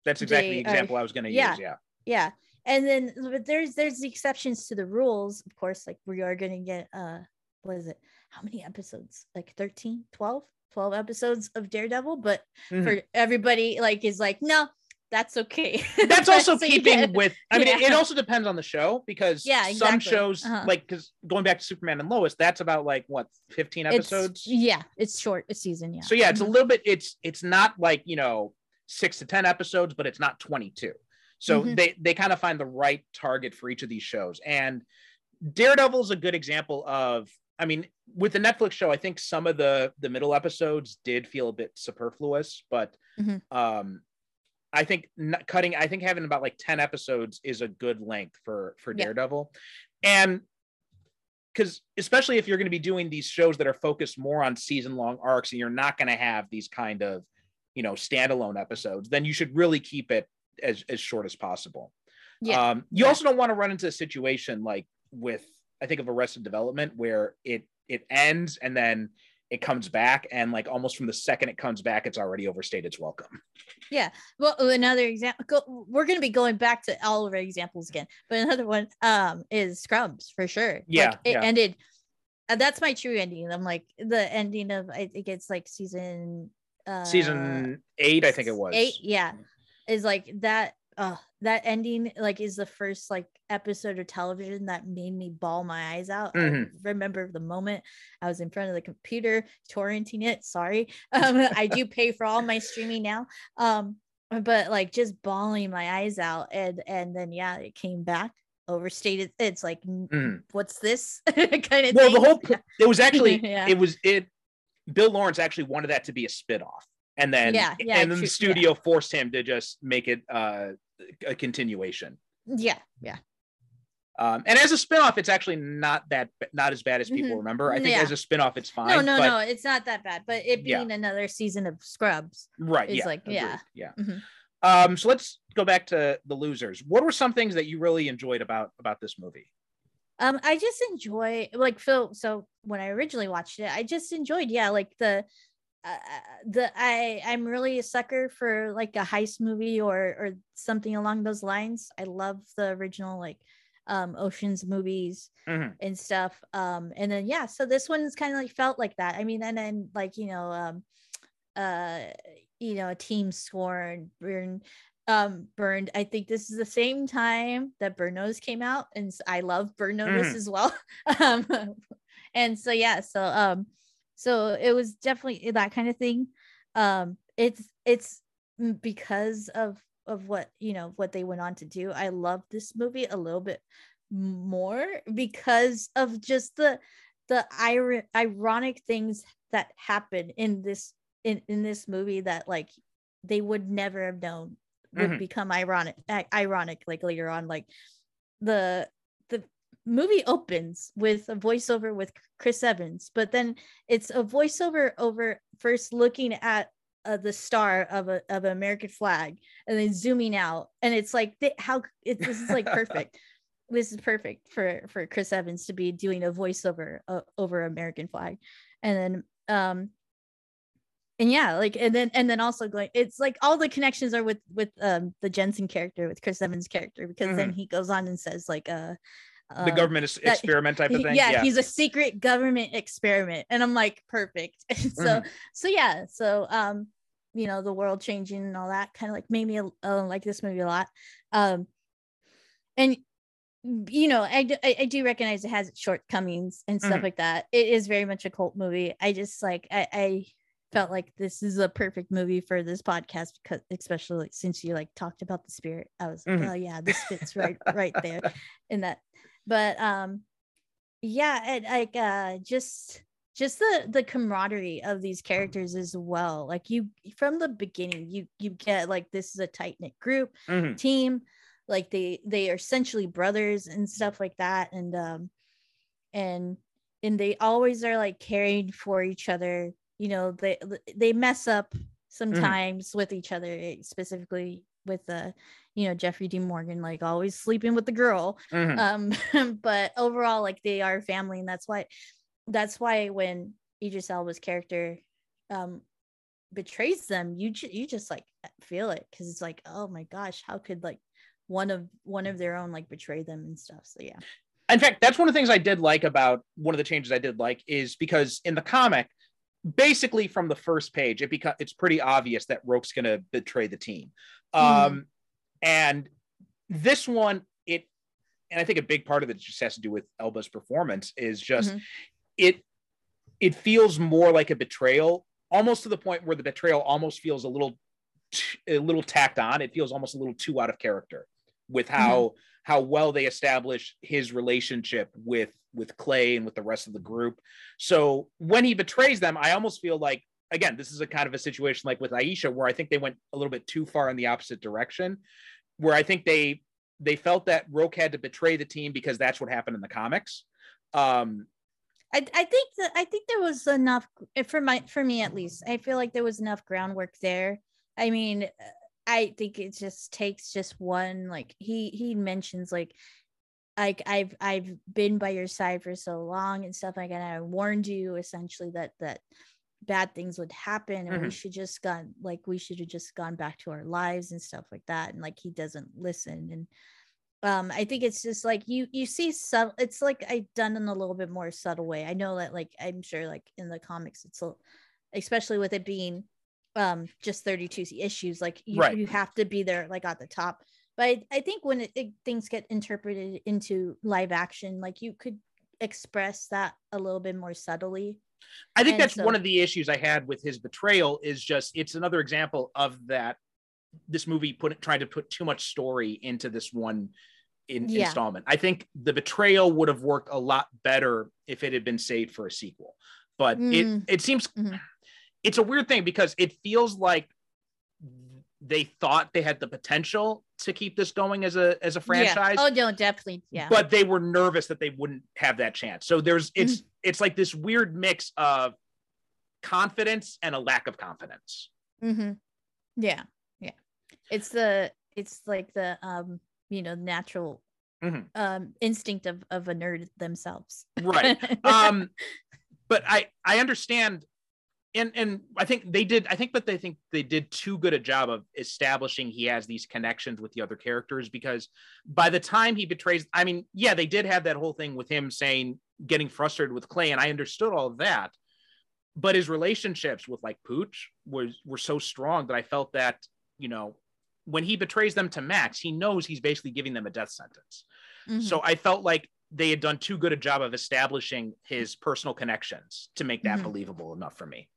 [SPEAKER 6] that's exactly the
[SPEAKER 7] they are-
[SPEAKER 6] example i was going to
[SPEAKER 7] yeah.
[SPEAKER 6] use yeah
[SPEAKER 7] yeah and then but there's there's the exceptions to the rules of course like we are going to get uh what is it how many episodes like 13 12 12 episodes of daredevil but
[SPEAKER 6] Mhm.
[SPEAKER 7] for everybody like is like no that's okay
[SPEAKER 6] that's also
[SPEAKER 7] So
[SPEAKER 6] keeping with i mean it, it also depends on the show because
[SPEAKER 7] Yeah,
[SPEAKER 6] some shows
[SPEAKER 7] Uh-huh.
[SPEAKER 6] like because going back to superman and lois that's about like what 15
[SPEAKER 7] It's-
[SPEAKER 6] episodes
[SPEAKER 7] yeah it's short a season yeah
[SPEAKER 6] so yeah it's a
[SPEAKER 7] Mhm.
[SPEAKER 6] little bit it's it's not like you know six to ten episodes but it's not 22 so
[SPEAKER 7] Mhm.
[SPEAKER 6] they they kind of find the right target for each of these shows and daredevil is a good example of i mean with the netflix show i think some of the the middle episodes did feel a bit superfluous but
[SPEAKER 7] Mhm.
[SPEAKER 6] um i think cutting i think having about like 10 episodes is a good length for for
[SPEAKER 7] Yeah.
[SPEAKER 6] daredevil and because especially if you're going to be doing these shows that are focused more on season long arcs and you're not going to have these kind of you know standalone episodes then you should really keep it as, as short as possible
[SPEAKER 7] Yeah.
[SPEAKER 6] um you
[SPEAKER 7] Yeah.
[SPEAKER 6] also don't want to run into a situation like with i think of arrested development where it it ends and then it comes back and like almost from the second it comes back it's already overstayed its welcome yeah
[SPEAKER 7] Well, another example. We're going to be going back to all of our examples again, but another one um is Scrubs for sure.
[SPEAKER 6] Yeah,
[SPEAKER 7] like, it
[SPEAKER 6] yeah.
[SPEAKER 7] ended. Uh, that's my true ending. I'm like the ending of I think it's like season. Uh,
[SPEAKER 6] season eight i think it was
[SPEAKER 7] eight. Yeah, is like that. Uh, that ending like is the first like episode of television that made me bawl my eyes out.
[SPEAKER 6] Mhm.
[SPEAKER 7] I remember the moment I was in front of the computer torrenting it. Sorry, um, I do pay for all my streaming now. Um, but like just bawling my eyes out, and and then yeah, it came back overstated. It's like,
[SPEAKER 6] Mhm.
[SPEAKER 7] what's this kind of
[SPEAKER 6] well
[SPEAKER 7] thing?
[SPEAKER 6] the whole it was actually
[SPEAKER 7] Yeah.
[SPEAKER 6] it was it bill lawrence actually wanted that to be a spit-off and then
[SPEAKER 7] Yeah, yeah,
[SPEAKER 6] and then
[SPEAKER 7] true,
[SPEAKER 6] the
[SPEAKER 7] yeah.
[SPEAKER 6] studio forced him to just make it uh a continuation
[SPEAKER 7] yeah, yeah,
[SPEAKER 6] um and as a spin-off it's actually not that not as bad as people
[SPEAKER 7] Mhm.
[SPEAKER 6] remember i think
[SPEAKER 7] Yeah.
[SPEAKER 6] as a spin-off it's fine
[SPEAKER 7] no, no,
[SPEAKER 6] but,
[SPEAKER 7] no, it's not that bad. But it
[SPEAKER 6] Yeah.
[SPEAKER 7] being another season of Scrubs,
[SPEAKER 6] right
[SPEAKER 7] It's
[SPEAKER 6] yeah
[SPEAKER 7] like,
[SPEAKER 6] agreed,
[SPEAKER 7] yeah.
[SPEAKER 6] yeah
[SPEAKER 7] Mhm.
[SPEAKER 6] um so let's go back to the losers what were some things that you really enjoyed about about this movie
[SPEAKER 7] um i just enjoy like phil so when i originally watched it i just enjoyed yeah like the uh, the i i'm really a sucker for like a heist movie or or something along those lines i love the original like um oceans movies
[SPEAKER 6] Mhm.
[SPEAKER 7] and stuff um and then yeah so this one's kind of like felt like that i mean and then like you know um uh you know a team scorn burn um burned i think this is the same time that burn notice came out and i love burn notice
[SPEAKER 6] Mhm.
[SPEAKER 7] as well um and so yeah so um so it was definitely that kind of thing um it's it's because of of what you know what they went on to do i love this movie a little bit more because of just the the ir- ironic things that happen in this in in this movie that like they would never have known would
[SPEAKER 6] Mhm.
[SPEAKER 7] become ironic ironic like later on like the movie opens with a voiceover with chris evans but then it's a voiceover over first looking at uh, the star of a of an american flag and then zooming out. And it's like th- how it, this is like perfect. This is perfect for for chris evans to be doing a voiceover uh, over american flag. And then um and yeah like and then and then also going it's like all the connections are with with um the jensen character with chris evans character because then he goes on and says like uh
[SPEAKER 6] the
[SPEAKER 7] um,
[SPEAKER 6] government is-
[SPEAKER 7] that-
[SPEAKER 6] experiment type of thing
[SPEAKER 7] yeah, he's a secret government experiment and i'm like perfect so
[SPEAKER 6] Mhm.
[SPEAKER 7] so yeah so um you know the world changing and all that kind of like made me uh, like this movie a lot um and you know I I do recognize it has its shortcomings and stuff
[SPEAKER 6] Mhm.
[SPEAKER 7] like that it is very much a cult movie i just like i i felt like this is a perfect movie for this podcast because especially since you like talked about the spirit i was like
[SPEAKER 6] Mhm.
[SPEAKER 7] oh yeah this fits right right there in that but um yeah and like uh just just the the camaraderie of these characters as well. Like you from the beginning you you get like this is a tight knit group
[SPEAKER 6] Mhm.
[SPEAKER 7] team like they they are essentially brothers and stuff like that. And um and and they always are like caring for each other. You know they they mess up sometimes with each other eh, specifically with the you know jeffrey d. Morgan like always sleeping with the girl.
[SPEAKER 6] Mhm.
[SPEAKER 7] um but overall like they are family and that's why that's why when Idris Elba's character um betrays them you ju- you just like feel it because it's like oh my gosh how could like one of one of their own like betray them and stuff so yeah.
[SPEAKER 6] In fact that's one of the things i did like about one of the changes i did like is because in the comic basically from the first page it becomes it's pretty obvious that Roque's going to betray the team. Um and this one it and i think a big part of it just has to do with elba's performance is just
[SPEAKER 7] Mhm.
[SPEAKER 6] it it feels more like a betrayal almost to the point where the betrayal almost feels a little t- a little tacked on. It feels almost a little too out of character with how how well they establish his relationship with with clay and with the rest of the group so when he betrays them i almost feel like again this is a kind of a situation like with aisha where i think they went a little bit too far in the opposite direction where i think they they felt that Roque had to betray the team because that's what happened in the comics um
[SPEAKER 7] I, I think that I think there was enough eh, for my for me at least. I feel like there was enough groundwork there. I mean, I think it just takes just one like he he mentions like like I've I've been by your side for so long and stuff like that. I warned you essentially that that bad things would happen and we
[SPEAKER 6] Mhm.
[SPEAKER 7] should just gone like we should have just gone back to our lives and stuff like that. And like he doesn't listen and um i think it's just like you you see subtle it's like i've done in a little bit more subtle way i know that like i'm sure like in the comics it's a, especially with it being um just 32 issues like you,
[SPEAKER 6] Right.
[SPEAKER 7] you have to be there like at the top but i, I think when it, it- things get interpreted into live action like you could express that a little bit more subtly
[SPEAKER 6] I think
[SPEAKER 7] And
[SPEAKER 6] that's one of the issues I had with his betrayal is just it's another example of that this movie put tried to put too much story into this one in,
[SPEAKER 7] Yeah.
[SPEAKER 6] installment. I think the betrayal would have worked a lot better if it had been saved for a sequel. But
[SPEAKER 7] Mm.
[SPEAKER 6] it it seems
[SPEAKER 7] Mhm.
[SPEAKER 6] it's a weird thing because it feels like they thought they had the potential to keep this going as a as a franchise
[SPEAKER 7] yeah. oh no definitely yeah
[SPEAKER 6] but they were nervous that they wouldn't have that chance. So there's
[SPEAKER 7] Mm-hmm.
[SPEAKER 6] it's it's like this weird mix of confidence and a lack of confidence.
[SPEAKER 7] hmm Yeah, yeah. It's the it's like the um you know natural
[SPEAKER 6] Mhm.
[SPEAKER 7] um instinct of of a nerd themselves.
[SPEAKER 6] Right. um but I I understand and and I think they did I think but they think they did too good a job of establishing he has these connections with the other characters because by the time he betrays I mean yeah they did have that whole thing with him saying getting frustrated with Clay and I understood all of that but his relationships with like Pooch was were so strong that I felt that you know when he betrays them to Max he knows he's basically giving them a death sentence
[SPEAKER 7] Mhm.
[SPEAKER 6] so I felt like they had done too good a job of establishing his personal connections to make that
[SPEAKER 7] Mhm.
[SPEAKER 6] believable enough for me.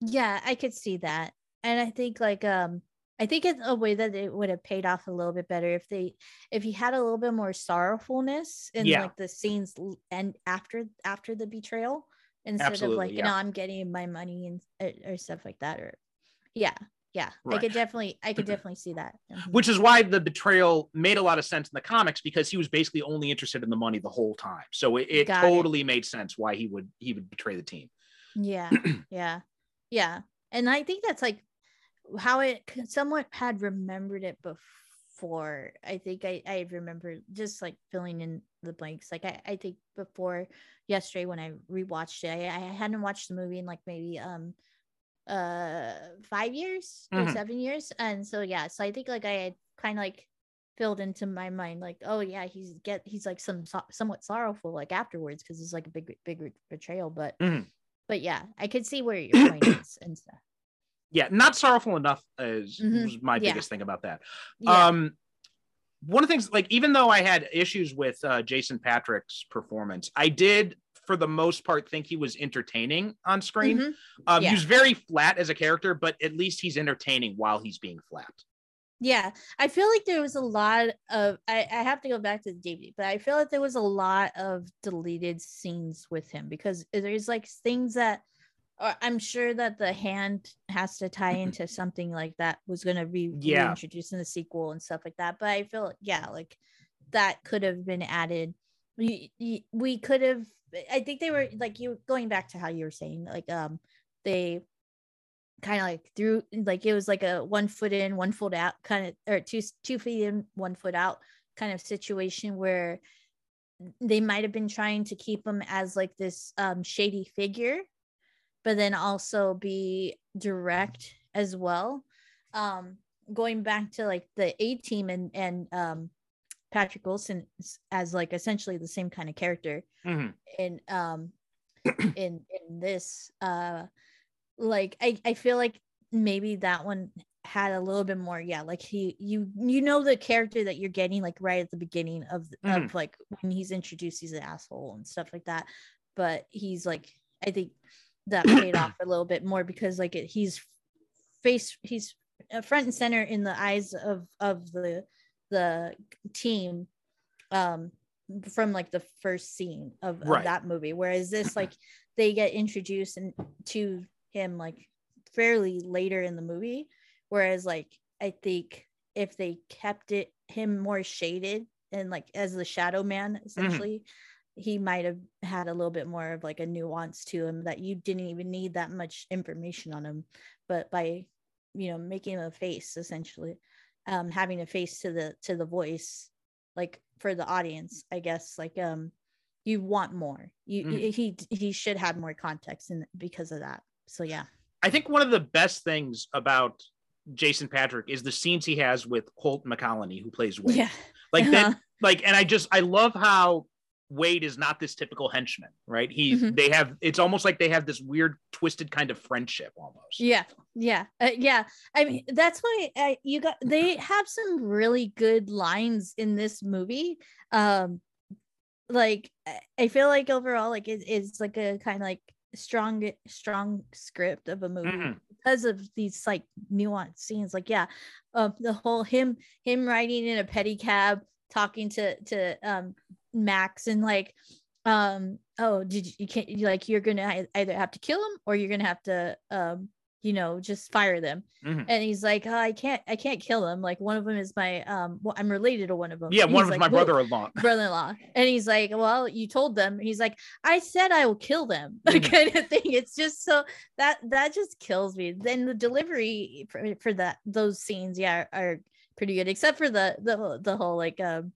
[SPEAKER 7] Yeah, I could see that, and I think like um I think it's a way that it would have paid off a little bit better if they if he had a little bit more sorrowfulness in
[SPEAKER 6] Yeah.
[SPEAKER 7] like the scenes and after after the betrayal instead
[SPEAKER 6] Absolutely,
[SPEAKER 7] of like you know I'm getting my money and or, or stuff like that or yeah yeah I could definitely I could definitely see that Mhm.
[SPEAKER 6] Which is why the betrayal made a lot of sense in the comics because he was basically only interested in the money the whole time. So it, it
[SPEAKER 7] Got it.
[SPEAKER 6] totally made sense why he would he would betray the team.
[SPEAKER 7] Yeah, yeah, yeah. And I think that's like how it somewhat had remembered it before. I think I I remember just like filling in the blanks. Like I I think before yesterday when I rewatched it, I, I hadn't watched the movie in like maybe um uh five years or
[SPEAKER 6] Mhm.
[SPEAKER 7] seven years, and so yeah. So I think like I had kind of like filled into my mind like oh yeah he's get he's like some somewhat sorrowful like afterwards because it's like a big big betrayal but
[SPEAKER 6] Mhm.
[SPEAKER 7] But yeah, I could see where your point is and stuff.
[SPEAKER 6] Yeah, not sorrowful enough is
[SPEAKER 7] Mhm.
[SPEAKER 6] was my
[SPEAKER 7] Yeah.
[SPEAKER 6] biggest thing about that.
[SPEAKER 7] Yeah.
[SPEAKER 6] Um one of the things like even though I had issues with uh, Jason Patric's performance, I did for the most part think he was entertaining on screen.
[SPEAKER 7] Mhm.
[SPEAKER 6] Um,
[SPEAKER 7] Yeah.
[SPEAKER 6] He's very flat as a character, but at least he's entertaining while he's being flat.
[SPEAKER 7] Yeah, I feel like there was a lot of. I, I have to go back to the DVD, but I feel like there was a lot of deleted scenes with him because there's like things that or I'm sure that the hand has to tie into something like that was going to be
[SPEAKER 6] Yeah.
[SPEAKER 7] reintroduced in the sequel and stuff like that. But I feel yeah, like that could have been added. We we could have. I think they were like you going back to how you were saying like um they kind of like through like it was like a one foot in one foot out kind of or two two feet in one foot out kind of situation where they might have been trying to keep him as like this um shady figure but then also be direct as well um going back to like the a team and and um patrick wilson as like essentially the same kind of character
[SPEAKER 6] Mhm.
[SPEAKER 7] in um in in this uh like i i feel like maybe that one had a little bit more yeah like he you you know the character that you're getting like right at the beginning of of like when he's introduced he's an asshole and stuff like that. But he's like i think that paid off a little bit more because like it, he's face he's uh, front and center in the eyes of of the the team um from like the first scene of, of that movie. Whereas this like they get introduced and to him like fairly later in the movie. Whereas like i think if they kept it him more shaded and like as the shadow man essentially he might have had a little bit more of like a nuance to him that you didn't even need that much information on him. But by you know making him a face essentially um having a face to the to the voice like for the audience i guess like um you want more. You
[SPEAKER 6] Mhm.
[SPEAKER 7] he he should have more context and because of that so yeah
[SPEAKER 6] I think one of the best things about Jason Patric is the scenes he has with Holt McCallany, who plays Wade.
[SPEAKER 7] yeah
[SPEAKER 6] Like
[SPEAKER 7] Uh-huh.
[SPEAKER 6] that, like, and I just I love how Wade is not this typical henchman, right? He
[SPEAKER 7] Mhm.
[SPEAKER 6] they have it's almost like they have this weird, twisted kind of friendship almost.
[SPEAKER 7] yeah yeah uh, yeah i mean that's why uh, you got they have some really good lines in this movie um like I- i feel like overall like it, it's like a kind of like strong strong script of a movie
[SPEAKER 6] Mhm.
[SPEAKER 7] because of these like nuanced scenes like yeah um the whole him him riding in a pedicab talking to to um max and like um oh did you, you can't you like you're gonna either have to kill him or you're gonna have to um you know just fire them.
[SPEAKER 6] Mhm.
[SPEAKER 7] and he's like oh, i can't i can't kill them like one of them is my um well, i'm related to one of them.
[SPEAKER 6] Yeah,
[SPEAKER 7] And
[SPEAKER 6] one of
[SPEAKER 7] like,
[SPEAKER 6] my
[SPEAKER 7] "Well,
[SPEAKER 6] brother-in-law.
[SPEAKER 7] brother-in-law. And he's like well you told them. He's like i said i will kill them.
[SPEAKER 6] Mhm.
[SPEAKER 7] kind of thing. It's just so that that just kills me. Then the delivery for, for that those scenes yeah are, are pretty good except for the the, whole- the whole like um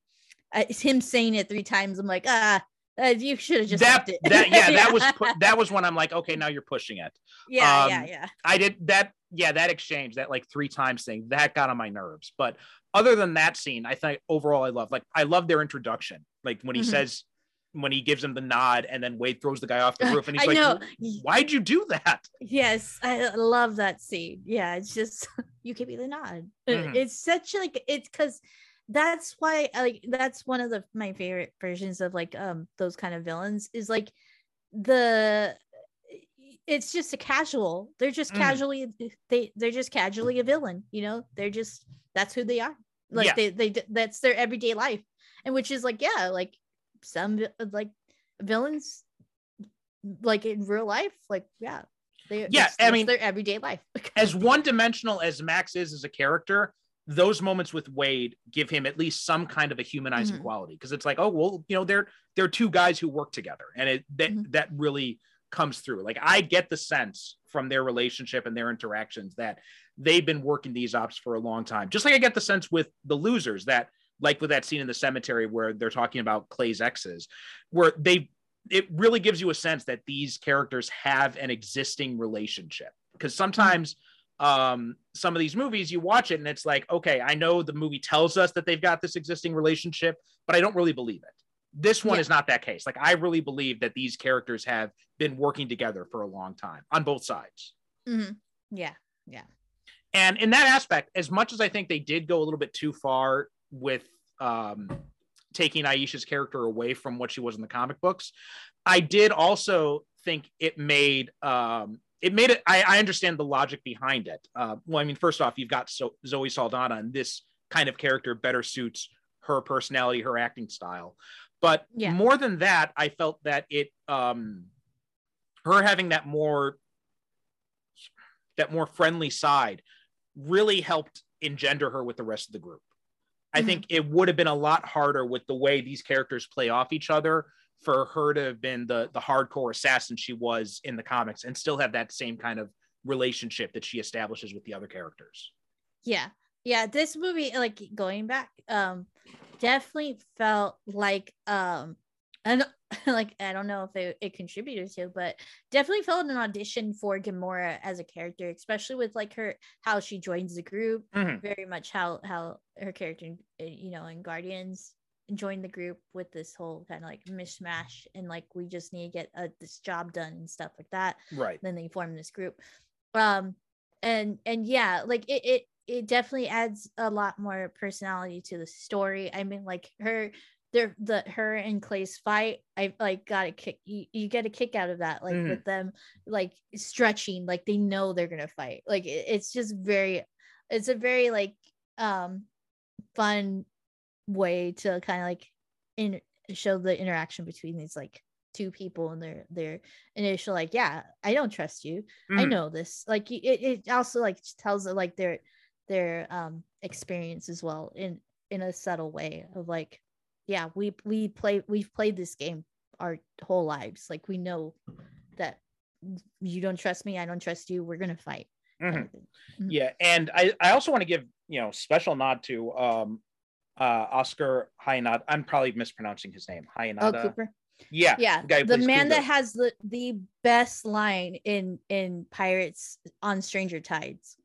[SPEAKER 7] I, him saying it three times. I'm like ah uh, you should have just
[SPEAKER 6] that that yeah, that was pu- that was when I'm like, okay, now you're pushing it.
[SPEAKER 7] yeah
[SPEAKER 6] um,
[SPEAKER 7] yeah yeah
[SPEAKER 6] I did that. Yeah, that exchange, that like three times thing, that got on my nerves. But other than that scene, I think overall I love. Like I love their introduction. Like when he
[SPEAKER 7] Mhm.
[SPEAKER 6] says, when he gives him the nod, and then Wade throws the guy off the roof, and he's
[SPEAKER 7] I
[SPEAKER 6] like,
[SPEAKER 7] know.
[SPEAKER 6] "Why'd you do that?"
[SPEAKER 7] Yes, I love that scene. Yeah, it's just you give me the nod.
[SPEAKER 6] Mhm.
[SPEAKER 7] It's such like it's because that's why like that's one of the my favorite versions of like um those kind of villains is like the it's just a casual. They're just
[SPEAKER 6] Mhm.
[SPEAKER 7] casually they they're just casually a villain. You know, they're just that's who they are. Like
[SPEAKER 6] Yeah.
[SPEAKER 7] they they that's their everyday life, and which is like yeah, like some like villains like in real life like yeah they
[SPEAKER 6] Yeah, I mean,
[SPEAKER 7] their everyday life
[SPEAKER 6] As one dimensional as Max is as a character, those moments with Wade give him at least some kind of a humanizing
[SPEAKER 7] Mhm.
[SPEAKER 6] quality because it's like, oh well, you know, they're they're two guys who work together, and it that
[SPEAKER 7] Mhm.
[SPEAKER 6] that really comes through. Like I get the sense from their relationship and their interactions that they've been working these ops for a long time. Just like I get the sense with the losers that, like with that scene in the cemetery where they're talking about Clay's exes, where they it really gives you a sense that these characters have an existing relationship because sometimes um some of these movies you watch it and it's like okay i know the movie tells us that they've got this existing relationship but i don't really believe it this one
[SPEAKER 7] Yeah.
[SPEAKER 6] is not that case like i really believe that these characters have been working together for a long time on both sides
[SPEAKER 7] Mm-hmm. Yeah.
[SPEAKER 6] Yeah and in that aspect as much as i think they did go a little bit too far with um taking aisha's character away from what she was in the comic books i did also think it made um it made it i, I understand the logic behind it uh, well i mean first off you've got so, zoe saldana and this kind of character better suits her personality her acting style but
[SPEAKER 7] Yeah.
[SPEAKER 6] more than that i felt that it um her having that more that more friendly side really helped engender her with the rest of the group. I
[SPEAKER 7] Mhm.
[SPEAKER 6] think it would have been a lot harder with the way these characters play off each other for her to have been the the hardcore assassin she was in the comics and still have that same kind of relationship that she establishes with the other characters.
[SPEAKER 7] yeah yeah this movie like going back um definitely felt like um and like i don't know if it, it contributed to but definitely felt an audition for gamora as a character especially with like her how she joins the group
[SPEAKER 6] Mhm.
[SPEAKER 7] very much how how her character uh, you know in guardians joined the group with this whole kind of like mishmash and like we just need to get uh, this job done and stuff like that
[SPEAKER 6] Right.
[SPEAKER 7] then they form this group um and and yeah like it it it definitely adds a lot more personality to the story i mean like her there the her and clay's fight i like got a kick you, you get a kick out of that like
[SPEAKER 6] Mhm.
[SPEAKER 7] with them like stretching like they know they're gonna fight like it, it's just very it's a very like um fun way to kind of like in show the interaction between these like two people and their their initial like yeah i don't trust you i
[SPEAKER 6] Mhm.
[SPEAKER 7] know this like it, it also like tells like their their um experience as well in in a subtle way of like yeah we we play we've played this game our whole lives. Like we know that you don't trust me, I don't trust you. We're gonna fight.
[SPEAKER 6] Mhm.
[SPEAKER 7] thing. Mhm.
[SPEAKER 6] Yeah, and I I also want to give you know special nod to um uh Oscar Jaenada. I'm probably mispronouncing his name.
[SPEAKER 7] Oh,
[SPEAKER 6] Jaenada.
[SPEAKER 7] Cooper.
[SPEAKER 6] Yeah,
[SPEAKER 7] Yeah,
[SPEAKER 6] guy
[SPEAKER 7] the
[SPEAKER 6] plays
[SPEAKER 7] man that has the the best line in in Pirates on Stranger Tides.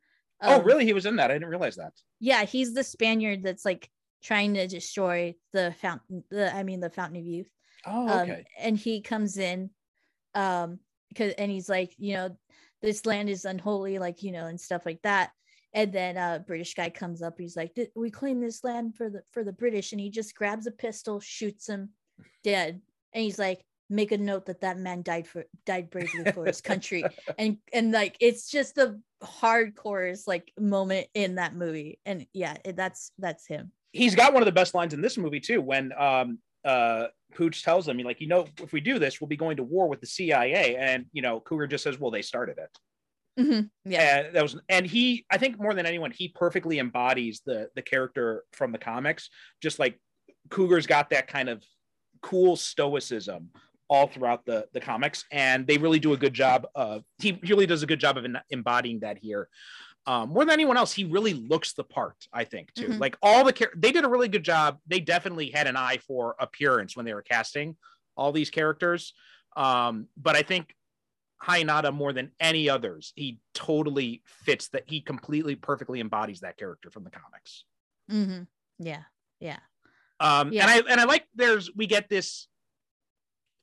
[SPEAKER 6] Oh,
[SPEAKER 7] Um,
[SPEAKER 6] really? He was in that. I didn't realize that.
[SPEAKER 7] Yeah, he's the Spaniard that's like trying to destroy the fountain. The I mean the Fountain of Youth.
[SPEAKER 6] Oh,
[SPEAKER 7] um,
[SPEAKER 6] okay.
[SPEAKER 7] and he comes in um because and he's like you know this land is unholy like you know and stuff like that and then a british guy comes up he's like we claim this land for the for the british and he just grabs a pistol shoots him dead and he's like make a note that that man died for died bravely for his country and and like it's just the hardcore like moment in that movie and yeah it, that's that's him
[SPEAKER 6] He's got one of the best lines in this movie too. When um uh Pooch tells him, like, you know, if we do this, we'll be going to war with the CIA, and you know, Cougar just says, well, they started it.
[SPEAKER 7] Mhm, yeah.
[SPEAKER 6] And that was and he i think more than anyone he perfectly embodies the the character from the comics. Just like cougar's got that kind of cool stoicism all throughout the the comics and they really do a good job of he really does a good job of embodying that here. Um, more than anyone else he really looks the part i think too.
[SPEAKER 7] Mhm.
[SPEAKER 6] like all the char- they did a really good job. They definitely had an eye for appearance when they were casting all these characters. Um, but i think Jaenada more than any others. He totally fits that. He completely perfectly embodies that character from the comics.
[SPEAKER 7] hmm yeah yeah
[SPEAKER 6] Um,
[SPEAKER 7] Yeah.
[SPEAKER 6] and I and I like there's we get this,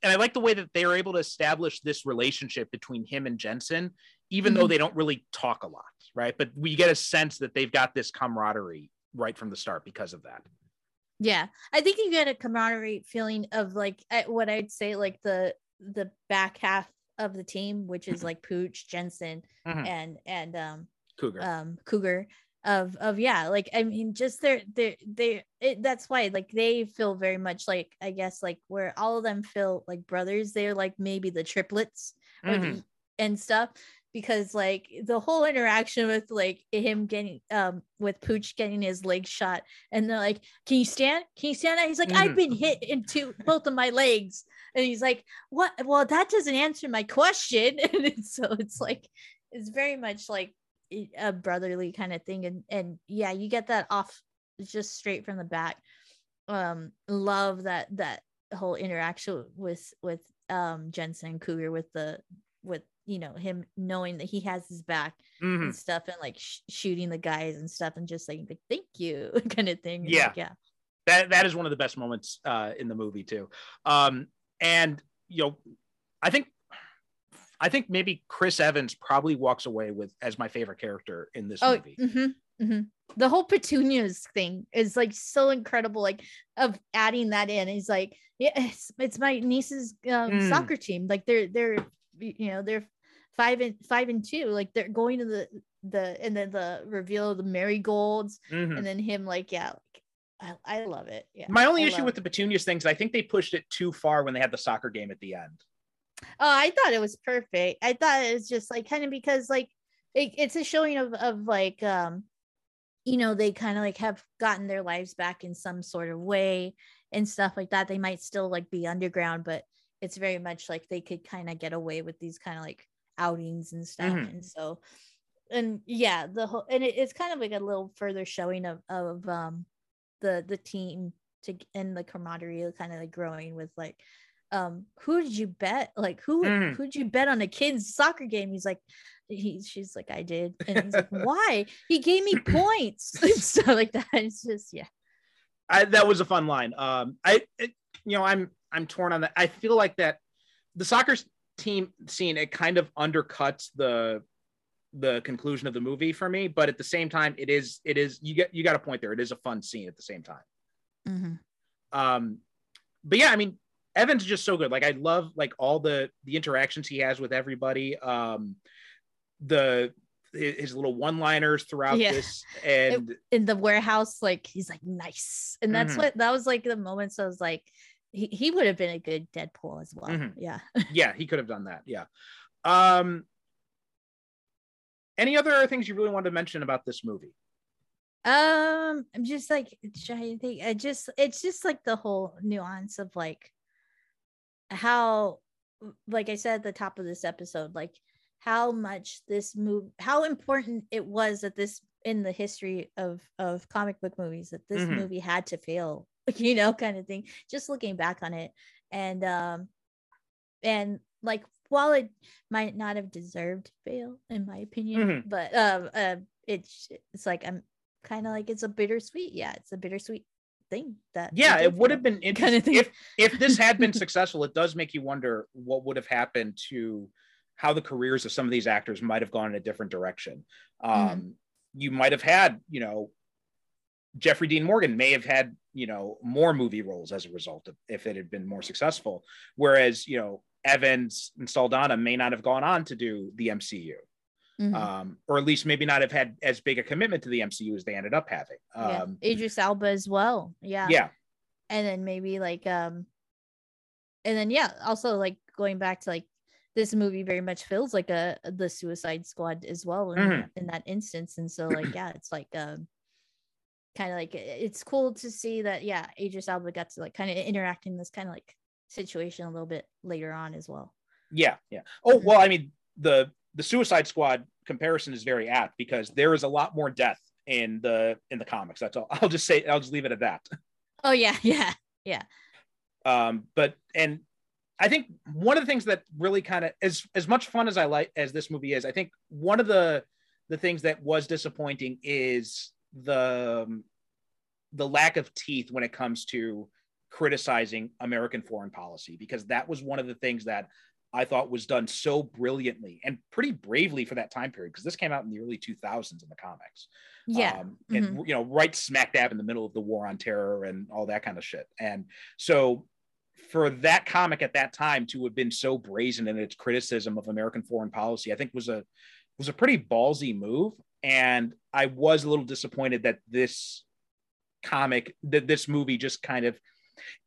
[SPEAKER 6] and I like the way that they are able to establish this relationship between him and Jensen, even though
[SPEAKER 7] Mhm.
[SPEAKER 6] they don't really talk a lot, right? But we get a sense that they've got this camaraderie right from the start because of that.
[SPEAKER 7] Yeah, I think you get a camaraderie feeling of like what I'd say like the the back half of the team, which is like Pooch, Jensen,
[SPEAKER 6] Mhm.
[SPEAKER 7] and and um
[SPEAKER 6] Cougar.
[SPEAKER 7] um Cougar of of yeah, like I mean just they're they it, that's why like they feel very much like I guess like where all of them feel like brothers, they're like maybe the triplets or the- and stuff because like the whole interaction with like him getting um with Pooch getting his leg shot and they're like, Can you stand? Can you stand? He's like, I've
[SPEAKER 6] Mhm.
[SPEAKER 7] been hit into both of my legs. And he's like, What? Well, that doesn't answer my question. And so it's like it's very much like a brotherly kind of thing. And and yeah, you get that off just straight from the back. Um, love that that whole interaction with with um Jensen Cougar with the with you know him knowing that he has his back
[SPEAKER 6] Mhm.
[SPEAKER 7] and stuff and like sh- shooting the guys and stuff and just saying like thank you kind of thing.
[SPEAKER 6] Yeah.
[SPEAKER 7] like, yeah.
[SPEAKER 6] that that is one of the best moments uh, in the movie too. Um, and you know, I think I think maybe Chris Evans probably walks away with as my favorite character in this
[SPEAKER 7] Oh,
[SPEAKER 6] movie.
[SPEAKER 7] mhm, mhm. the whole petunias thing is like so incredible. Like of adding that in, he's like, yeah, it's, it's my niece's um,
[SPEAKER 6] Mm.
[SPEAKER 7] soccer team. Like they're they're you know they're five and five and two. Like they're going to the the and then the reveal of the marigolds
[SPEAKER 6] Mhm.
[SPEAKER 7] and then him like yeah. Like, I, I love it. Yeah.
[SPEAKER 6] My only
[SPEAKER 7] I
[SPEAKER 6] issue with the Petunias things, I think they pushed it too far when they had the soccer game at the end.
[SPEAKER 7] Oh, I thought it was perfect. I thought it was just like kind of because like it, it's a showing of of like um you know they kind of like have gotten their lives back in some sort of way and stuff like that. They might still like be underground, but it's very much like they could kind of get away with these kind of like outings and stuff.
[SPEAKER 6] Mhm.
[SPEAKER 7] And so and yeah, the whole and it, it's kind of like a little further showing of of um the the team to and the camaraderie kind of like growing with like um who did you bet like who
[SPEAKER 6] Mm.
[SPEAKER 7] who'd you bet on a kid's soccer game he's like he she's like i did and he's like why he gave me points and stuff like that it's just yeah
[SPEAKER 6] I, that was a fun line. Um, I, it, you know, I'm I'm torn on that. I feel like that the soccer team scene it kind of undercuts the the conclusion of the movie for me, but at the same time, it is it is you get you got a point there. It is a fun scene at the same time. Um, but yeah, I mean, Evan's just so good. Like I love like all the the interactions he has with everybody. Um, the his little one liners throughout
[SPEAKER 7] Yeah.
[SPEAKER 6] this and
[SPEAKER 7] in the warehouse like he's like nice and that's
[SPEAKER 6] Mhm.
[SPEAKER 7] what that was like the moments i was like he, he would have been a good deadpool as well
[SPEAKER 6] Mhm.
[SPEAKER 7] yeah
[SPEAKER 6] yeah, he could have done that. Yeah. Um, any other things you really wanted to mention about this movie?
[SPEAKER 7] Um, I'm just like trying to think. I just it's just like the whole nuance of like how like I said at the top of this episode, like how much this move how important it was that this in the history of of comic book movies that this
[SPEAKER 6] Mhm.
[SPEAKER 7] movie had to fail, you know, kind of thing. Just looking back on it. And um and like while it might not have deserved to fail, in my opinion,
[SPEAKER 6] Mhm.
[SPEAKER 7] but um uh, it's it's like I'm kind of like it's a bittersweet. Yeah, it's a bittersweet thing that
[SPEAKER 6] yeah it would have been
[SPEAKER 7] kind of thing.
[SPEAKER 6] if if this had been successful it does make you wonder what would have happened to how the careers of some of these actors might have gone in a different direction um
[SPEAKER 7] Mm-hmm.
[SPEAKER 6] you might have had you know jeffrey dean morgan may have had you know more movie roles as a result of if it had been more successful whereas you know evans and saldana may not have gone on to do the mcu
[SPEAKER 7] Mhm.
[SPEAKER 6] um or at least maybe not have had as big a commitment to the mcu as they ended up having
[SPEAKER 7] yeah.
[SPEAKER 6] um
[SPEAKER 7] Idris Elba as well. Yeah.
[SPEAKER 6] yeah
[SPEAKER 7] And then maybe like um and then yeah, also like going back to like this movie very much feels like a the Suicide Squad as well in,
[SPEAKER 6] Mhm.
[SPEAKER 7] that, in that instance. And so like yeah, it's like um kind of like it's cool to see that yeah, Idris Elba got to like kind of interact in this kind of like situation a little bit later on as well.
[SPEAKER 6] Yeah, yeah. Oh well, I mean the the Suicide Squad comparison is very apt because there is a lot more death in the in the comics. That's all. I'll just say I'll just leave it at that.
[SPEAKER 7] Oh yeah, yeah.
[SPEAKER 6] Um, but and I think one of the things that really kind of as as much fun as I like as this movie is, I think one of the the things that was disappointing is the um, the lack of teeth when it comes to criticizing American foreign policy because that was one of the things that I thought was done so brilliantly and pretty bravely for that time period because this came out in the early 2000s in the comics.
[SPEAKER 7] Yeah.
[SPEAKER 6] Um, and you know, right smack dab in the middle of the war on terror and all that kind of shit. And so for that comic at that time to have been so brazen in its criticism of American foreign policy, I think was a was a pretty ballsy move. And I was a little disappointed that this comic, that this movie just kind of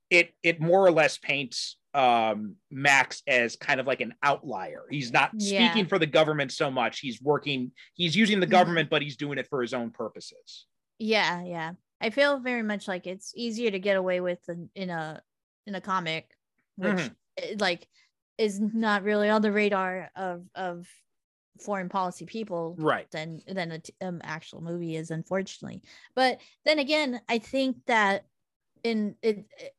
[SPEAKER 6] it it more or less paints um Max as kind of like an outlier. He's not
[SPEAKER 7] Yeah.
[SPEAKER 6] speaking for the government so much. He's working, he's using the
[SPEAKER 7] Mhm.
[SPEAKER 6] government, but he's doing it for his own purposes.
[SPEAKER 7] Yeah, yeah. I feel very much like it's easier to get away with in, in a in a comic, which
[SPEAKER 6] Mhm.
[SPEAKER 7] eh, like is not really on the radar of of foreign policy people
[SPEAKER 6] Right.
[SPEAKER 7] than than a t- um, actual movie is, unfortunately. But then again, I think that in it it-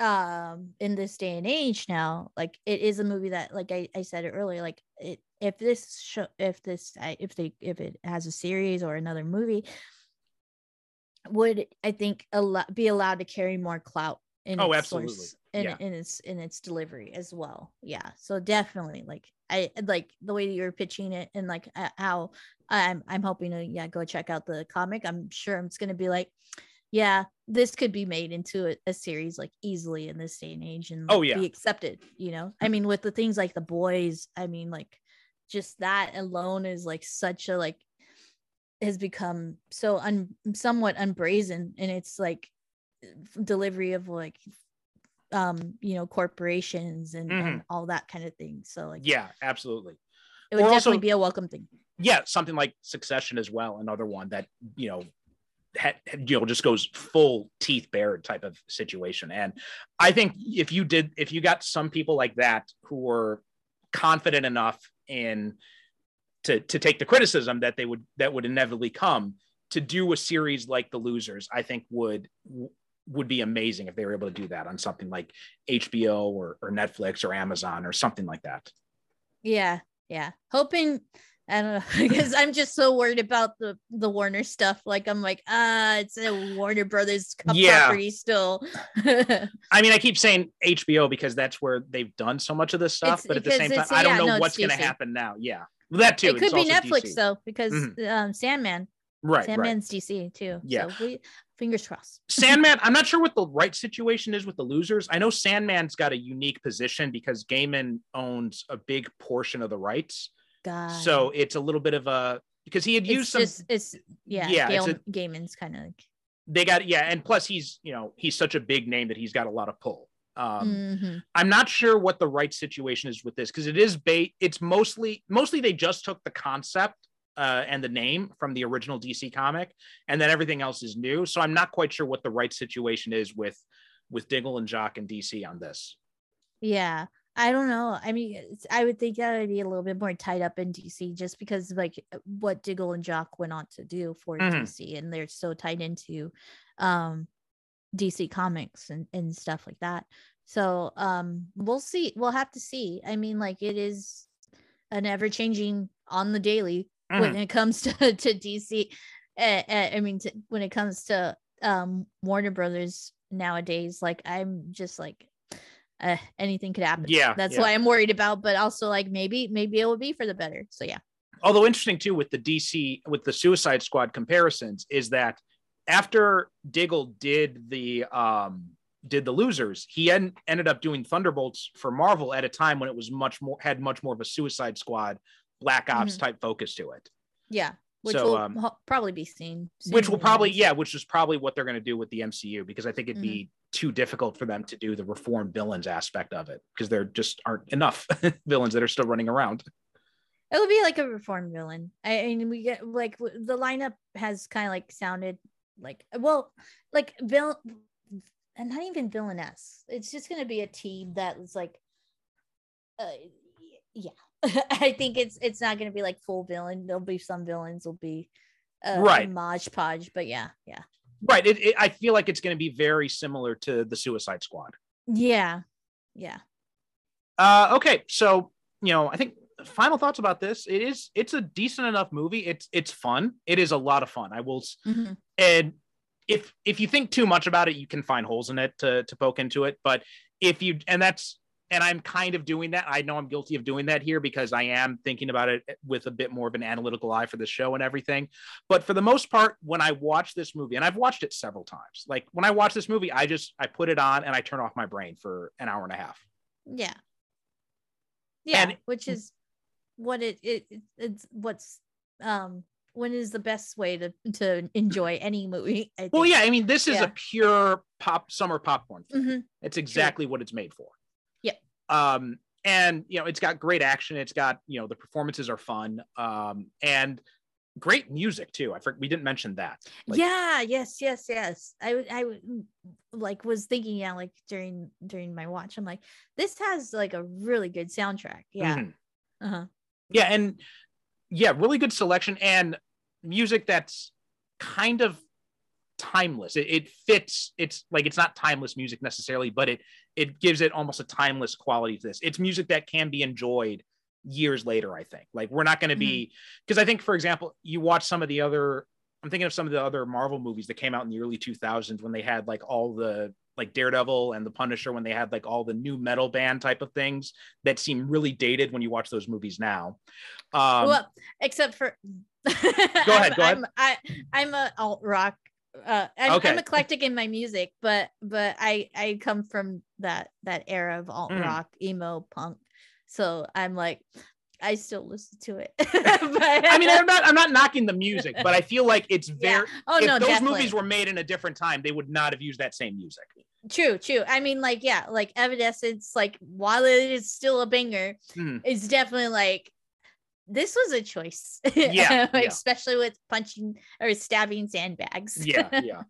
[SPEAKER 7] um in this day and age now like it is a movie that like i, I said it earlier like it if this show if this if they if it has a series or another movie would i think allow, be allowed to carry more clout in
[SPEAKER 6] Oh, absolutely.
[SPEAKER 7] source, in,
[SPEAKER 6] Yeah.
[SPEAKER 7] in its in its delivery as well yeah so definitely like i like the way that you're pitching it and like how i'm i'm hoping to yeah go check out the comic i'm sure it's going to be like yeah this could be made into a, a series like easily in this day and age and
[SPEAKER 6] Oh, yeah.
[SPEAKER 7] be accepted you know i mean with the things like the boys i mean like just that alone is like such a like has become so un somewhat unbrazen and its like delivery of like um you know corporations and, and all that kind of thing so like
[SPEAKER 6] Mm-hmm. Yeah, absolutely.
[SPEAKER 7] it would
[SPEAKER 6] or
[SPEAKER 7] definitely
[SPEAKER 6] also-
[SPEAKER 7] be a welcome thing
[SPEAKER 6] Yeah, something like Succession as well, another one that you know, had, you know, just goes full teeth bared type of situation. And I think if you did, if you got some people like that who were confident enough in to to take the criticism that they would that would inevitably come to do a series like The Losers, I think would would be amazing if they were able to do that on something like HBO or, or Netflix or Amazon or something like that.
[SPEAKER 7] yeah yeah hoping i don't know because i'm just so worried about the the warner stuff like i'm like ah it's a warner brothers
[SPEAKER 6] Yeah.
[SPEAKER 7] property still
[SPEAKER 6] I mean, I keep saying HBO because that's where they've done so much of this stuff,
[SPEAKER 7] It's
[SPEAKER 6] but at the same time, I don't
[SPEAKER 7] yeah,
[SPEAKER 6] know
[SPEAKER 7] no,
[SPEAKER 6] what's going to happen now. Yeah, well, that too.
[SPEAKER 7] it could be netflix
[SPEAKER 6] DC.
[SPEAKER 7] though because
[SPEAKER 6] Mhm.
[SPEAKER 7] um sandman
[SPEAKER 6] Right, right.
[SPEAKER 7] sandman's dc too
[SPEAKER 6] Yeah.
[SPEAKER 7] so we fingers crossed
[SPEAKER 6] Sandman. I'm not sure what the right situation is with the losers. I know Sandman's got a unique position because Gaiman owns a big portion of the rights,
[SPEAKER 7] God.
[SPEAKER 6] so it's a little bit of a because he had
[SPEAKER 7] it's
[SPEAKER 6] used some.
[SPEAKER 7] just it's yeah,
[SPEAKER 6] Yeah,
[SPEAKER 7] Gail,
[SPEAKER 6] it's
[SPEAKER 7] Gaiman's kind of like
[SPEAKER 6] they got yeah, and plus he's you know he's such a big name that he's got a lot of pull. Um,
[SPEAKER 7] mhm.
[SPEAKER 6] I'm not sure what the right situation is with this because it is bait. It's mostly mostly they just took the concept uh, and the name from the original DC comic, and then everything else is new. So I'm not quite sure what the right situation is with with Diggle and Jock and DC on this.
[SPEAKER 7] Yeah. I don't know. I mean, it's- I would think that would be a little bit more tied up in DC just because like what Diggle and Jock went on to do for
[SPEAKER 6] Mhm.
[SPEAKER 7] DC and they're so tied into um DC comics and, and stuff like that. So um we'll see. We'll have to see. I mean, like it is an ever changing on the daily when it comes to, to DC. Uh, uh, I mean, to, when it comes to um Warner Brothers nowadays, like I'm just like uh, anything could happen.
[SPEAKER 6] Yeah,
[SPEAKER 7] that's
[SPEAKER 6] yeah.
[SPEAKER 7] why I'm worried about. But also, like maybe maybe it will be for the better. So yeah,
[SPEAKER 6] although interesting too with the DC with the Suicide Squad comparisons is that after Diggle did the um did the losers, he en- ended up doing Thunderbolts for Marvel at a time when it was much more had much more of a Suicide Squad Black Ops
[SPEAKER 7] Mhm.
[SPEAKER 6] type focus to it.
[SPEAKER 7] yeah, which
[SPEAKER 6] So,
[SPEAKER 7] will
[SPEAKER 6] um,
[SPEAKER 7] probably be seen.
[SPEAKER 6] which will probably yeah which is probably what they're going to do with the mcu because i think it'd be too difficult for them to do the reform villains aspect of it because there just aren't enough villains that are still running around
[SPEAKER 7] It would be like a reform villain. I, mean, we get like w- the lineup has kind of like sounded like well, like villain, and not even villainess. It's just gonna be a team that's like, uh, yeah. I think it's it's not gonna be like full villain. There'll be some villains will be uh,
[SPEAKER 6] Right.
[SPEAKER 7] Modge podge, but yeah, yeah,
[SPEAKER 6] right it, it, i feel like it's going to be very similar to the suicide squad
[SPEAKER 7] yeah, yeah.
[SPEAKER 6] uh okay so you know i think final thoughts about this it is it's a decent enough movie it's it's fun it is a lot of fun i will
[SPEAKER 7] Mhm.
[SPEAKER 6] and if if you think too much about it you can find holes in it to to poke into it but if you and that's and i'm kind of doing that i know i'm guilty of doing that here because i am thinking about it with a bit more of an analytical eye for the show and everything but for the most part when i watch this movie and i've watched it several times like when i watch this movie i just i put it on and i turn off my brain for an hour and a half
[SPEAKER 7] Yeah. Yeah,
[SPEAKER 6] And-
[SPEAKER 7] which is what it, it it- it's what's um when is the best way to to enjoy any movie.
[SPEAKER 6] Well yeah i mean this is
[SPEAKER 7] Yeah.
[SPEAKER 6] a pure pop summer popcorn.
[SPEAKER 7] Mhm.
[SPEAKER 6] It's exactly what it's made for. Um, and you know, it's got great action. It's got you know the performances are fun. Um, and great music too. I for, we didn't mention that. Like-
[SPEAKER 7] yeah, yes, yes, yes. I I mm, like was thinking yeah like during during my watch I'm like this has like a really good soundtrack. Yeah.
[SPEAKER 6] Mhm.
[SPEAKER 7] Uh-huh.
[SPEAKER 6] Yeah, and yeah, really good selection and music that's kind of timeless. It, it fits. It's like it's not timeless music necessarily, but it it gives it almost a timeless quality to this. It's music that can be enjoyed years later. I think. Like we're not going to be because I think, for example, you watch some of the other. I'm thinking of some of the other Marvel movies that came out in the early 2000s when they had like all the like Daredevil and the Punisher when they had like all the new metal band type of things that seem really dated when you watch those movies now. Um,
[SPEAKER 7] well, except for go
[SPEAKER 6] ahead, go ahead.
[SPEAKER 7] I'm, I I'm a alt rock. Uh, I'm,
[SPEAKER 6] Okay.
[SPEAKER 7] I'm eclectic in my music, but but I I come from that that era of alt
[SPEAKER 6] Mhm.
[SPEAKER 7] rock, emo, punk. So I'm like, I still listen to it. but,
[SPEAKER 6] I mean, I'm not I'm not knocking the music, but I feel like it's
[SPEAKER 7] yeah.
[SPEAKER 6] very.
[SPEAKER 7] Oh
[SPEAKER 6] if
[SPEAKER 7] no,
[SPEAKER 6] those
[SPEAKER 7] definitely.
[SPEAKER 6] movies were made in a different time, they would not have used that same music.
[SPEAKER 7] True, true. I mean, like, yeah, like Evanescence, like while it is still a banger,
[SPEAKER 6] Mhm.
[SPEAKER 7] it's definitely like this was a choice.
[SPEAKER 6] Yeah, yeah.
[SPEAKER 7] especially with punching or stabbing sandbags.
[SPEAKER 6] Yeah, yeah.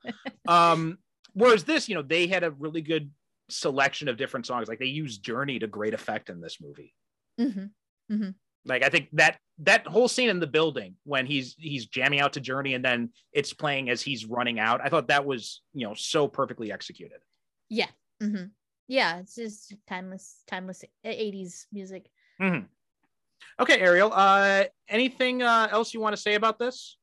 [SPEAKER 6] um, whereas this, you know, they had a really good selection of different songs. Like they used Journey to great effect in this movie.
[SPEAKER 7] hmm
[SPEAKER 6] Like I think that that whole scene in the building when he's he's jamming out to Journey and then it's playing as he's running out. I thought that was you know so perfectly executed.
[SPEAKER 7] Yeah. hmm Yeah, it's just timeless, timeless 80s music.
[SPEAKER 6] Mhm. Okay, Ariel. Uh, anything uh, else you want to say about this?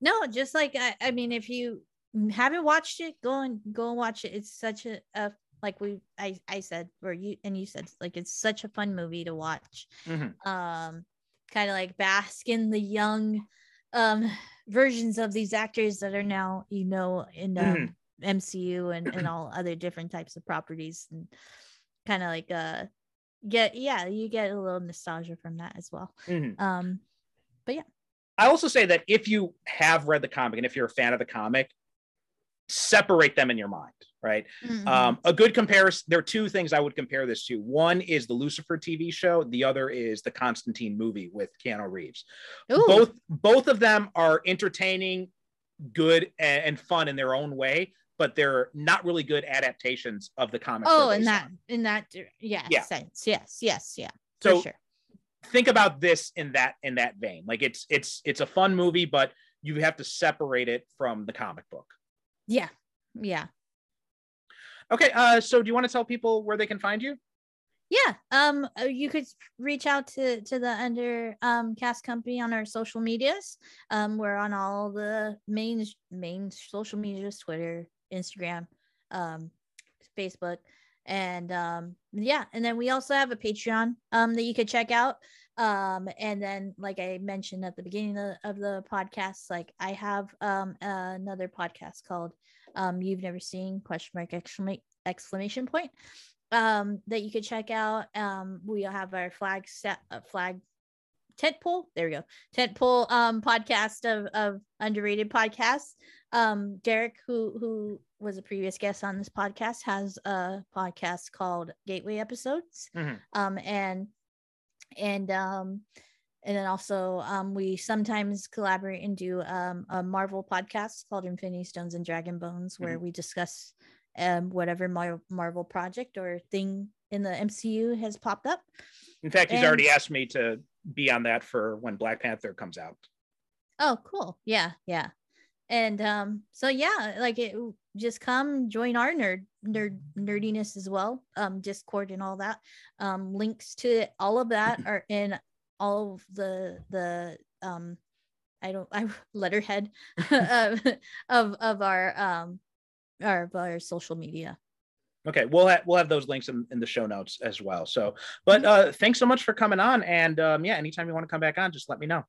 [SPEAKER 7] No, just like I, I mean, if you haven't watched it, go and go and watch it. It's such a, a like we I I said or you and you said like it's such a fun movie to watch.
[SPEAKER 6] Mhm.
[SPEAKER 7] Um, kind of like bask in the young um versions of these actors that are now you know in um,
[SPEAKER 6] Mhm.
[SPEAKER 7] MCU and and all other different types of properties and kind of like uh get yeah you get a little nostalgia from that as well.
[SPEAKER 6] Mhm.
[SPEAKER 7] Um, but yeah
[SPEAKER 6] I also say that if you have read the comic and if you're a fan of the comic, separate them in your mind, right?
[SPEAKER 7] mhm.
[SPEAKER 6] Um, a good comparison. There are two things I would compare this to. One is the Lucifer TV show. The other is the Constantine movie with Keanu Reeves.
[SPEAKER 7] Ooh.
[SPEAKER 6] Both both of them are entertaining, good, and, and fun in their own way. But they're not really good adaptations of the comics.
[SPEAKER 7] Oh, in that
[SPEAKER 6] on.
[SPEAKER 7] in that yeah,
[SPEAKER 6] Yeah.
[SPEAKER 7] sense. Yes, yes, yeah.
[SPEAKER 6] So
[SPEAKER 7] for sure.
[SPEAKER 6] think about this in that in that vein. Like it's it's it's a fun movie, but you have to separate it from the comic book.
[SPEAKER 7] Yeah. Yeah.
[SPEAKER 6] Okay, uh, so do you want to tell people where they can find you?
[SPEAKER 7] Yeah. Um uh, you could reach out to to the under um cast company on our social medias. Um we're on all the main main social medias, Twitter, Instagram, um Facebook and um yeah, and then we also have a Patreon um that you could check out. Um and then like I mentioned at the beginning of, of the podcast, like I have um another podcast called um you've never seen question mark exclamation exclamation point um that you could check out um we have our flag set uh, flag tent pole there we go. Tent pole um podcast of of underrated podcasts. Um derek who who was a previous guest on this podcast has a podcast called gateway episodes.
[SPEAKER 6] Mhm.
[SPEAKER 7] um and and um and then also um we sometimes collaborate and do um a marvel podcast called infinity stones and dragon bones where we discuss um whatever Mar- marvel project or thing in the mcu has popped up.
[SPEAKER 6] In fact, he's
[SPEAKER 7] And-
[SPEAKER 6] already asked me to be on that for when Black Panther comes out.
[SPEAKER 7] Oh, cool. Yeah, yeah. And um, so yeah, like it just come join our nerd nerd nerdiness as well. Um, Discord and all that. Um, links to all of that are in all of the the um I don't I letterhead of of of our um our of our social media.
[SPEAKER 6] Okay, we'll have we'll have those links in, in the show notes as well. So, but uh, thanks so much for coming on, and um, yeah, anytime you want to come back on, just let me know.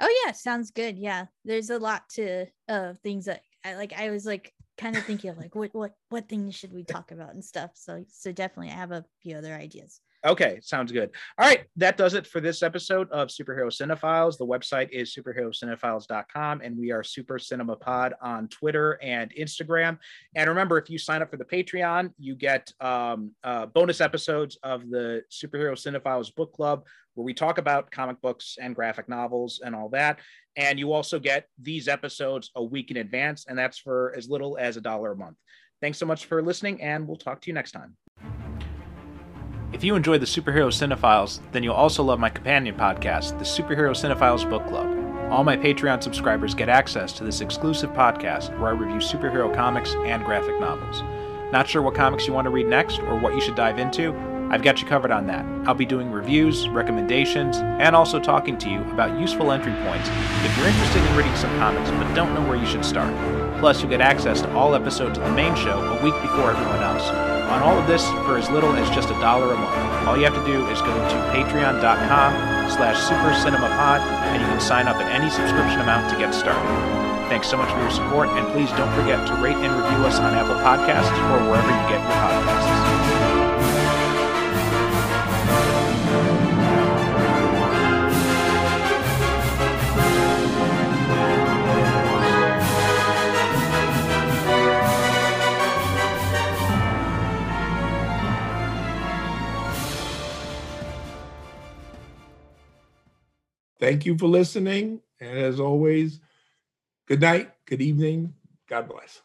[SPEAKER 7] Oh yeah, sounds good. Yeah, there's a lot to uh things that I like. I was like kind of thinking of like what what what things should we talk about and stuff. So so definitely, I have a few other ideas.
[SPEAKER 6] Okay, sounds good. All right, that does it for this episode of Superhero Cinephiles. The website is superherocinephiles.com, and we are Super Cinema Pod on Twitter and Instagram. And remember, if you sign up for the Patreon, you get um, uh, bonus episodes of the Superhero Cinephiles Book Club, where we talk about comic books and graphic novels and all that. And you also get these episodes a week in advance, and that's for as little as a dollar a month. Thanks so much for listening, and we'll talk to you next time. If you enjoy the Superhero Cinephiles, then you'll also love my companion podcast, the Superhero Cinephiles Book Club. All my Patreon subscribers get access to this exclusive podcast where I review superhero comics and graphic novels. Not sure what comics you want to read next or what you should dive into? I've got you covered on that. I'll be doing reviews, recommendations, and also talking to you about useful entry points if you're interested in reading some comics but don't know where you should start. Plus, you'll get access to all episodes of the main show a week before everyone else. On all of this for as little as just a dollar a month. All you have to do is go to patreon.com slash supercinemapod and you can sign up at any subscription amount to get started. Thanks so much for your support, and please don't forget to rate and review us on Apple Podcasts or wherever you get your podcasts.
[SPEAKER 8] Thank you for listening. And as always, good night, good evening. God bless.